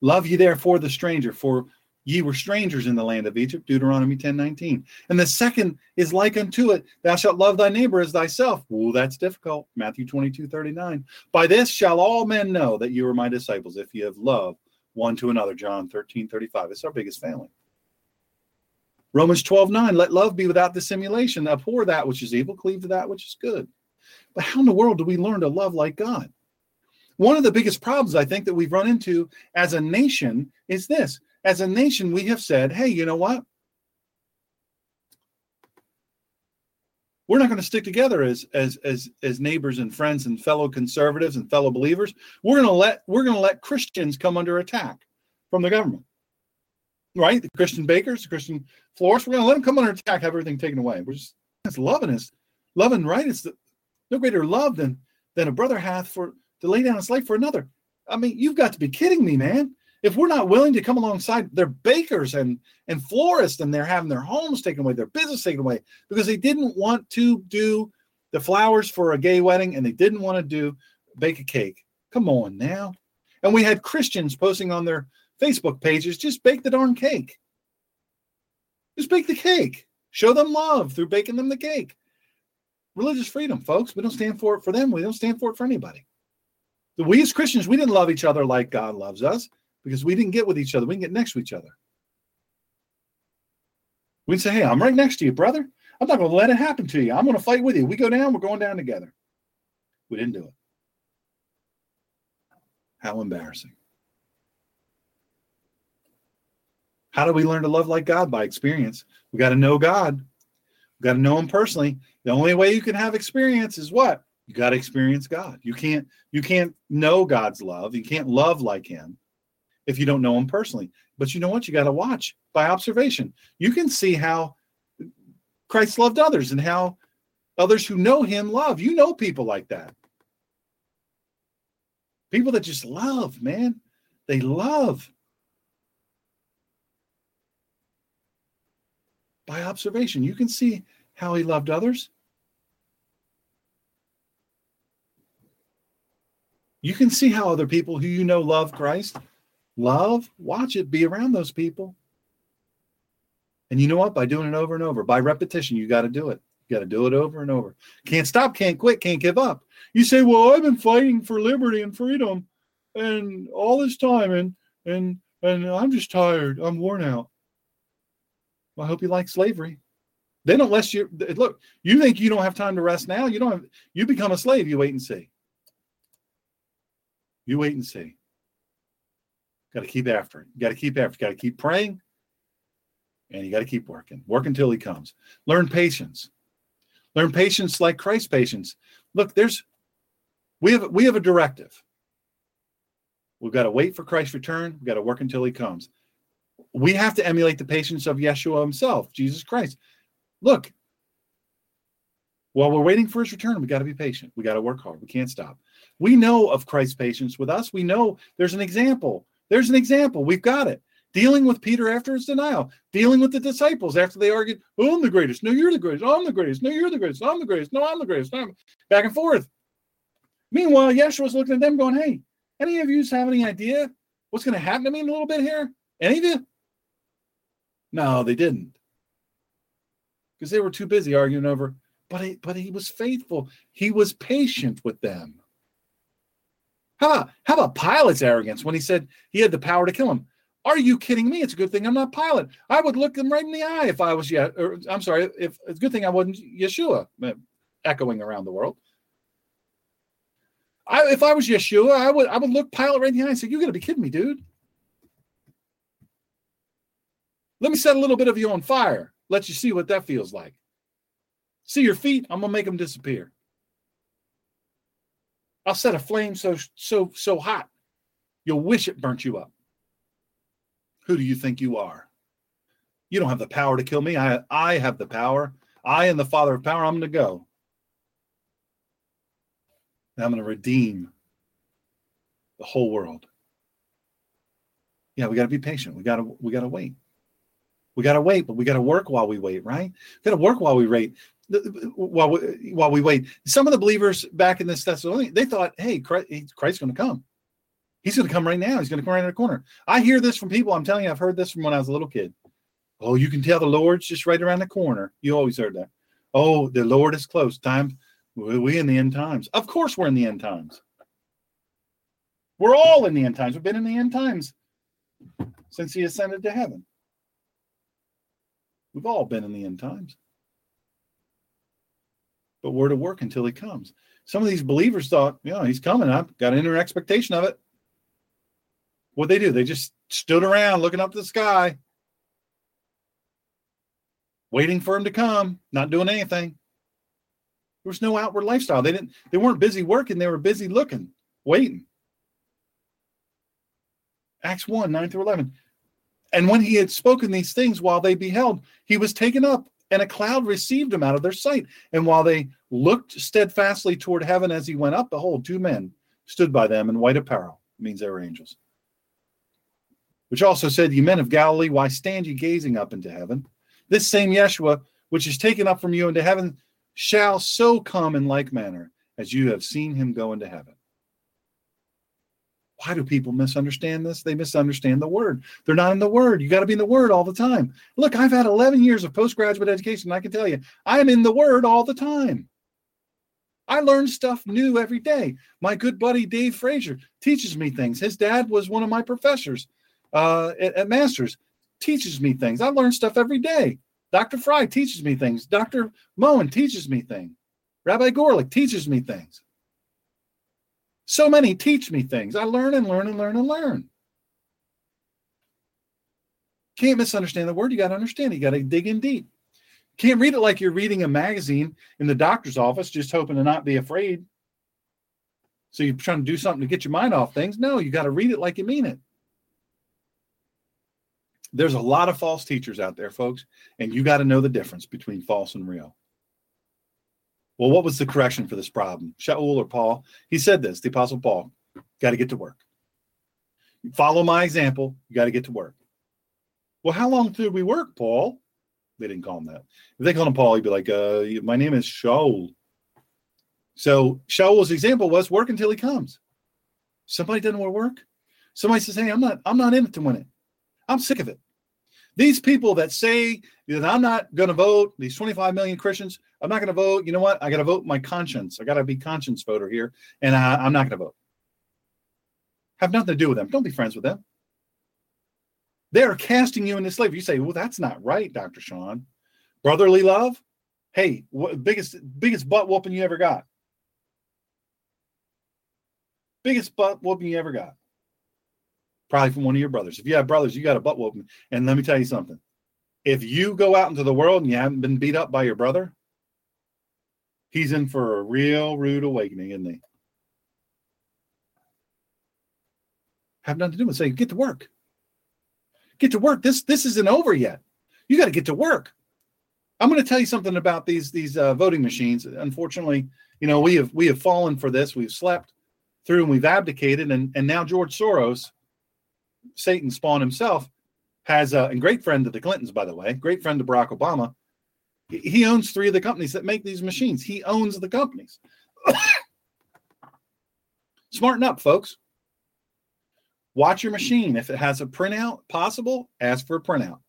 Love ye therefore the stranger, for Ye were strangers in the land of Egypt, Deuteronomy 10 19. And the second is like unto it, Thou shalt love thy neighbor as thyself. Ooh, that's difficult. Matthew 22 39. By this shall all men know that you are my disciples, if you have love one to another. John 13 35. It's our biggest family. Romans 12 9. Let love be without dissimulation. Abhor that which is evil, cleave to that which is good. But how in the world do we learn to love like God? One of the biggest problems I think that we've run into as a nation is this as a nation, we have said, hey, you know what? We're not going to stick together as as as as neighbors and friends and fellow conservatives and fellow believers. We're going to let we're going to let Christians come under attack from the government. Right? The Christian bakers, the Christian florists, we're going to let them come under attack, have everything taken away. We're just that's loving is loving right. It's the, no greater love than than a brother hath for to lay down his life for another. I mean, you've got to be kidding me, man. If we're not willing to come alongside their bakers and and florists and they're having their homes taken away their business taken away because they didn't want to do the flowers for a gay wedding and they didn't want to do bake a cake. Come on now. And we had christians posting on their facebook pages just bake the darn cake. Just bake the cake. Show them love through baking them the cake religious freedom folks we don't stand for it for them we don't stand for it for anybody we as christians we didn't love each other like god loves us because we didn't get with each other. We didn't get next to each other. We'd say, hey, I'm right next to you, brother. I'm not going to let it happen to you. I'm going to fight with you. We go down, we're going down together. We didn't do it. How embarrassing. How do we learn to love like God? By experience. We got to know God. Got to know Him personally. The only way you can have experience is what? You got to experience God. You can't you can't know God's love. You can't love like Him if you don't know him personally. But you know what? You got to watch by observation. You can see how Christ loved others and how others who know him love. You know people like that. People that just love, man. They love. By observation, you can see how he loved others. You can see how other people who you know love Christ love, watch it, be around those people. And you know what? By doing it over and over, by repetition, you got to do it. You got to do it over and over. Can't stop, can't quit, can't give up. You say, "Well, I've been fighting for liberty and freedom and all this time and and and I'm just tired. I'm worn out." Well, I hope you like slavery. Don't let you look. You think you don't have time to rest now? You don't have. You become a slave. You wait and see. You wait and see. Got to keep after it. Got to keep after. Got to keep praying, and you got to keep working. Work until He comes. Learn patience. Learn patience like Christ's patience. Look, there's we have we have a directive. We've got to wait for Christ's return. We've got to work until He comes. We have to emulate the patience of Yeshua Himself, Jesus Christ look, while we're waiting for his return, we got to be patient. We got to work hard. We can't stop. We know of Christ's patience with us. We know there's an example. There's an example. We've got it. Dealing with Peter after his denial, dealing with the disciples after they argued, oh, I'm the greatest. No, you're the greatest. I'm the greatest. No, you're the greatest. I'm the greatest. No, I'm the greatest. I'm back and forth. Meanwhile, Yeshua was looking at them going, hey, any of you have any idea what's going to happen to me in a little bit here? Any of you? No, they didn't because they were too busy arguing over. But he, but he was faithful. He was patient with them. How about, how about Pilate's arrogance when he said he had the power to kill him? Are you kidding me? It's a good thing I'm not Pilate. I would look them right in the eye if I was yet. I'm sorry, if it's a good thing I wasn't Yeshua, uh, echoing around the world. I, if I was Yeshua, I would I would look Pilate right in the eye and say, "You got to be kidding me, dude." Let me set a little bit of you on fire let you see what that feels like. See your feet? I'm gonna make them disappear. I'll set a flame so so so hot you'll wish it burnt you up. Who do you think you are? You don't have the power to kill me. I I have the power. I am the Father of power. I'm gonna go. And I'm gonna redeem the whole world. Yeah, we got to be patient. We got to we got to wait. We got to wait, but we got to work while we wait, right? Got to work while we wait. While we, while we wait, some of the believers back in this Thessalonians, they thought, "Hey, Christ, Christ's going to come. He's going to come right now. He's going to come right in the corner." I hear this from people. I'm telling you, I've heard this from when I was a little kid. Oh, you can tell the Lord's just right around the corner. You always heard that. Oh, the Lord is close. Time we in the end times. Of course, we're in the end times. We're all in the end times. We've been in the end times since he ascended to heaven. We've all been in the end times. But we're to work until he comes. Some of these believers thought, you know, he's coming. I've got an inner expectation of it. What they do? They just stood around looking up the sky, waiting for him to come, not doing anything. There was no outward lifestyle. They didn't, they weren't busy working, they were busy looking, waiting. Acts 1, 9 through 11. And when he had spoken these things while they beheld, he was taken up, and a cloud received him out of their sight. And while they looked steadfastly toward heaven as he went up, behold, two men stood by them in white apparel. Means they were angels. Which also said, Ye men of Galilee, why stand ye gazing up into heaven? This same Yeshua, which is taken up from you into heaven, shall so come in like manner as you have seen him go into heaven. Why do people misunderstand this? They misunderstand the word. They're not in the word. You got to be in the word all the time. Look, I've had 11 years of postgraduate education. I can tell you, I'm in the word all the time. I learn stuff new every day. My good buddy Dave Frazier teaches me things. His dad was one of my professors uh, at, at Masters, teaches me things. I learn stuff every day. Dr. Fry teaches me things. Dr. Moen teaches me things. Rabbi Gorlick teaches me things. So many teach me things. I learn and learn and learn and learn. Can't misunderstand the word. You got to understand. You got to dig in deep. Can't read it like you're reading a magazine in the doctor's office, just hoping to not be afraid. So you're trying to do something to get your mind off things. No, you got to read it like you mean it. There's a lot of false teachers out there, folks, and you got to know the difference between false and real. Well, what was the correction for this problem? Shaul or Paul? He said this, the Apostle Paul, got to get to work. Follow my example, you got to get to work. Well, how long did we work, Paul? They didn't call him that. If they called him Paul, he'd be like, uh, my name is Shaul. So Shaul's example was work until he comes. Somebody doesn't want to work. Somebody says, Hey, I'm not, I'm not in it to win it. I'm sick of it. These people that say that I'm not going to vote, these 25 million Christians, I'm not going to vote. You know what? I got to vote my conscience. I got to be conscience voter here, and I, I'm not going to vote. Have nothing to do with them. Don't be friends with them. They are casting you into slavery. You say, "Well, that's not right, Doctor Sean." Brotherly love. Hey, what, biggest biggest butt whooping you ever got? Biggest butt whooping you ever got? Probably from one of your brothers. If you have brothers, you got a butt whooping. And let me tell you something. If you go out into the world and you haven't been beat up by your brother, he's in for a real rude awakening, isn't he? Have nothing to do with say, get to work. Get to work. This this isn't over yet. You got to get to work. I'm going to tell you something about these these uh, voting machines. Unfortunately, you know we have we have fallen for this. We've slept through and we've abdicated, and and now George Soros, Satan spawn himself, has a and great friend of the Clintons, by the way, great friend of Barack Obama. He owns three of the companies that make these machines. He owns the companies. Smarten up, folks. Watch your machine. If it has a printout possible, ask for a printout.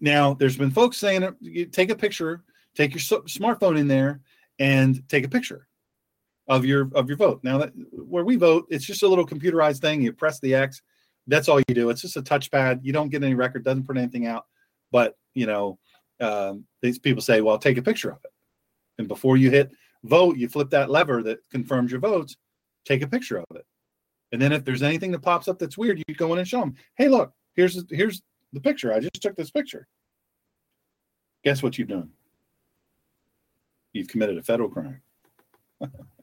Now, there's been folks saying, take a picture, take your smartphone in there, and take a picture of your of your vote. Now, that where we vote, it's just a little computerized thing. You press the X. That's all you do. It's just a touchpad. You don't get any record. Doesn't print anything out. But you know, um, these people say, "Well, take a picture of it." And before you hit vote, you flip that lever that confirms your votes. Take a picture of it. And then if there's anything that pops up that's weird, you go in and show them, "Hey, look, here's here's the picture. I just took this picture." Guess what you've done? You've committed a federal crime.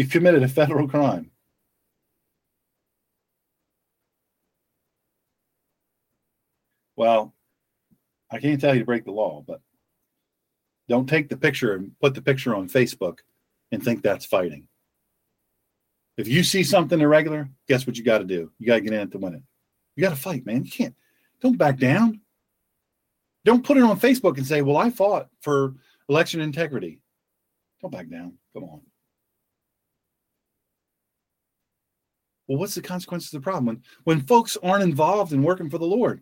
You've committed a federal crime. Well, I can't tell you to break the law, but don't take the picture and put the picture on Facebook and think that's fighting. If you see something irregular, guess what you got to do? You got to get in it to win it. You got to fight, man. You can't, don't back down. Don't put it on Facebook and say, well, I fought for election integrity. Don't back down. Come on. Well, what's the consequence of the problem? When, when folks aren't involved in working for the Lord,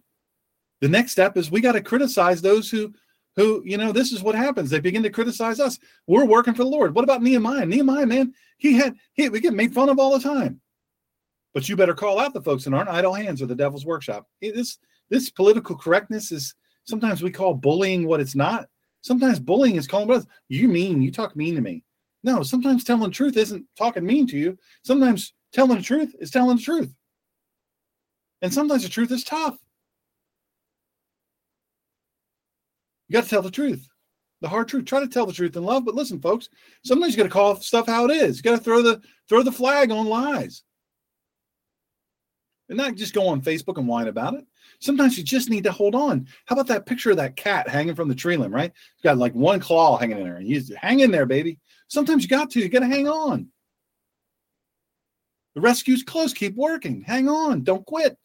the next step is we got to criticize those who who you know this is what happens. They begin to criticize us. We're working for the lord. What about nehemiah? Nehemiah man he had he we get made fun of all the time. But you better call out the folks that aren't idle hands or the devil's workshop. It is this political correctness is sometimes we call bullying what it's not. Sometimes bullying is calling us you mean you talk mean to me. No sometimes telling truth isn't talking mean to you. Sometimes telling the truth is telling the truth and sometimes the truth is tough You got to tell the truth, the hard truth. Try to tell the truth in love, but listen, folks. Sometimes you got to call stuff how it is. You got to throw the throw the flag on lies, and not just go on Facebook and whine about it. Sometimes you just need to hold on. How about that picture of that cat hanging from the tree limb? Right, it's got like one claw hanging in there, and you hang in there, baby. Sometimes you got to. You got to hang on. The rescue's close. Keep working. Hang on. Don't quit.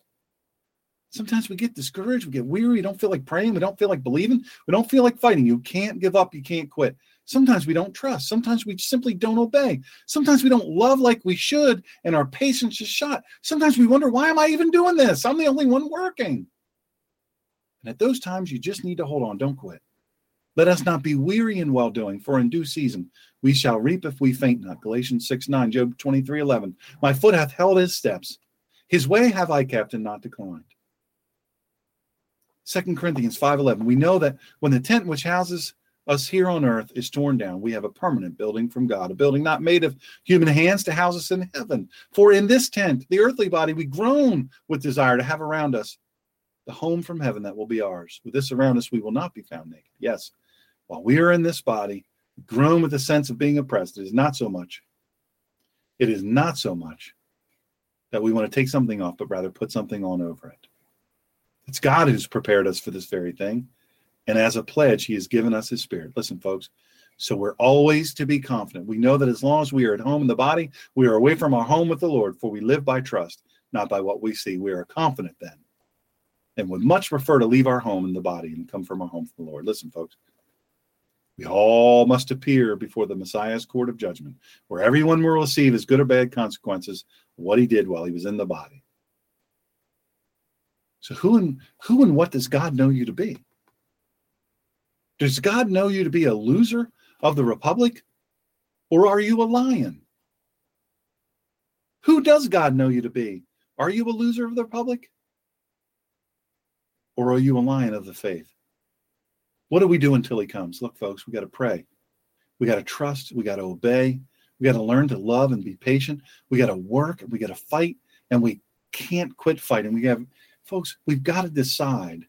Sometimes we get discouraged, we get weary, we don't feel like praying, we don't feel like believing, we don't feel like fighting. You can't give up, you can't quit. Sometimes we don't trust. Sometimes we simply don't obey. Sometimes we don't love like we should, and our patience is shot. Sometimes we wonder, why am I even doing this? I'm the only one working. And at those times, you just need to hold on. Don't quit. Let us not be weary in well doing, for in due season we shall reap if we faint not. Galatians 6 9, Job 23 11. My foot hath held his steps. His way have I kept and not declined. Second Corinthians 5:11. We know that when the tent which houses us here on earth is torn down, we have a permanent building from God, a building not made of human hands to house us in heaven. For in this tent, the earthly body, we groan with desire to have around us the home from heaven that will be ours. With this around us, we will not be found naked. Yes, while we are in this body, groan with a sense of being oppressed. It is not so much. It is not so much that we want to take something off, but rather put something on over it. It's God who's prepared us for this very thing. And as a pledge, He has given us His Spirit. Listen, folks. So we're always to be confident. We know that as long as we are at home in the body, we are away from our home with the Lord, for we live by trust, not by what we see. We are confident then and would much prefer to leave our home in the body and come from our home from the Lord. Listen, folks. We all must appear before the Messiah's court of judgment, where everyone will receive his good or bad consequences what he did while he was in the body. So who and who and what does God know you to be? Does God know you to be a loser of the republic or are you a lion? Who does God know you to be? Are you a loser of the republic or are you a lion of the faith? What do we do until he comes? Look, folks, we got to pray. We got to trust. We got to obey. We got to learn to love and be patient. We got to work. We got to fight. And we can't quit fighting. We have, folks, we've got to decide,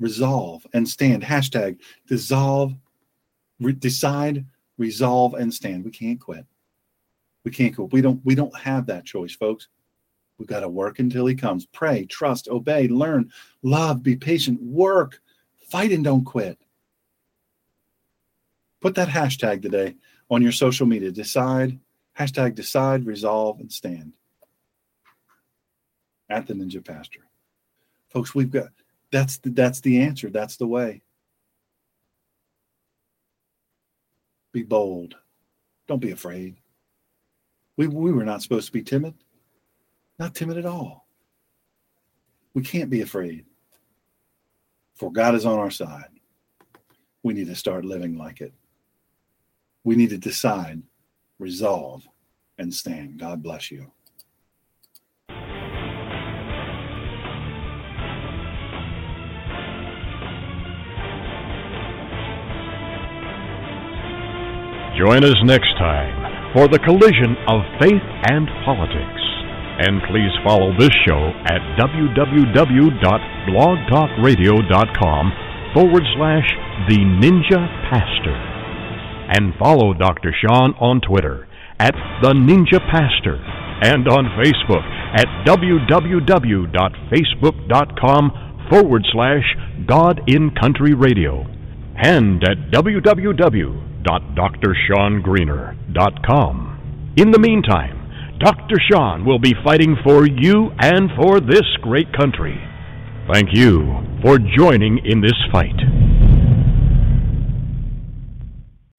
resolve, and stand. Hashtag dissolve, re- decide, resolve, and stand. We can't quit. We can't quit. We don't, we don't have that choice, folks. We've got to work until he comes. Pray, trust, obey, learn, love, be patient, work, fight, and don't quit. Put that hashtag today on your social media. Decide, hashtag decide, resolve, and stand. At the Ninja Pastor. Folks, we've got that's the, that's the answer. That's the way. Be bold. Don't be afraid. We, we were not supposed to be timid. Not timid at all. We can't be afraid. For God is on our side. We need to start living like it. We need to decide, resolve, and stand. God bless you. Join us next time for the collision of faith and politics. And please follow this show at www.blogtalkradio.com forward slash The Ninja Pastor. And follow Dr. Sean on Twitter at The Ninja Pastor and on Facebook at www.facebook.com forward slash God and Country Radio and at www.drshawngreener.com. In the meantime, Dr. Sean will be fighting for you and for this great country. Thank you for joining in this fight.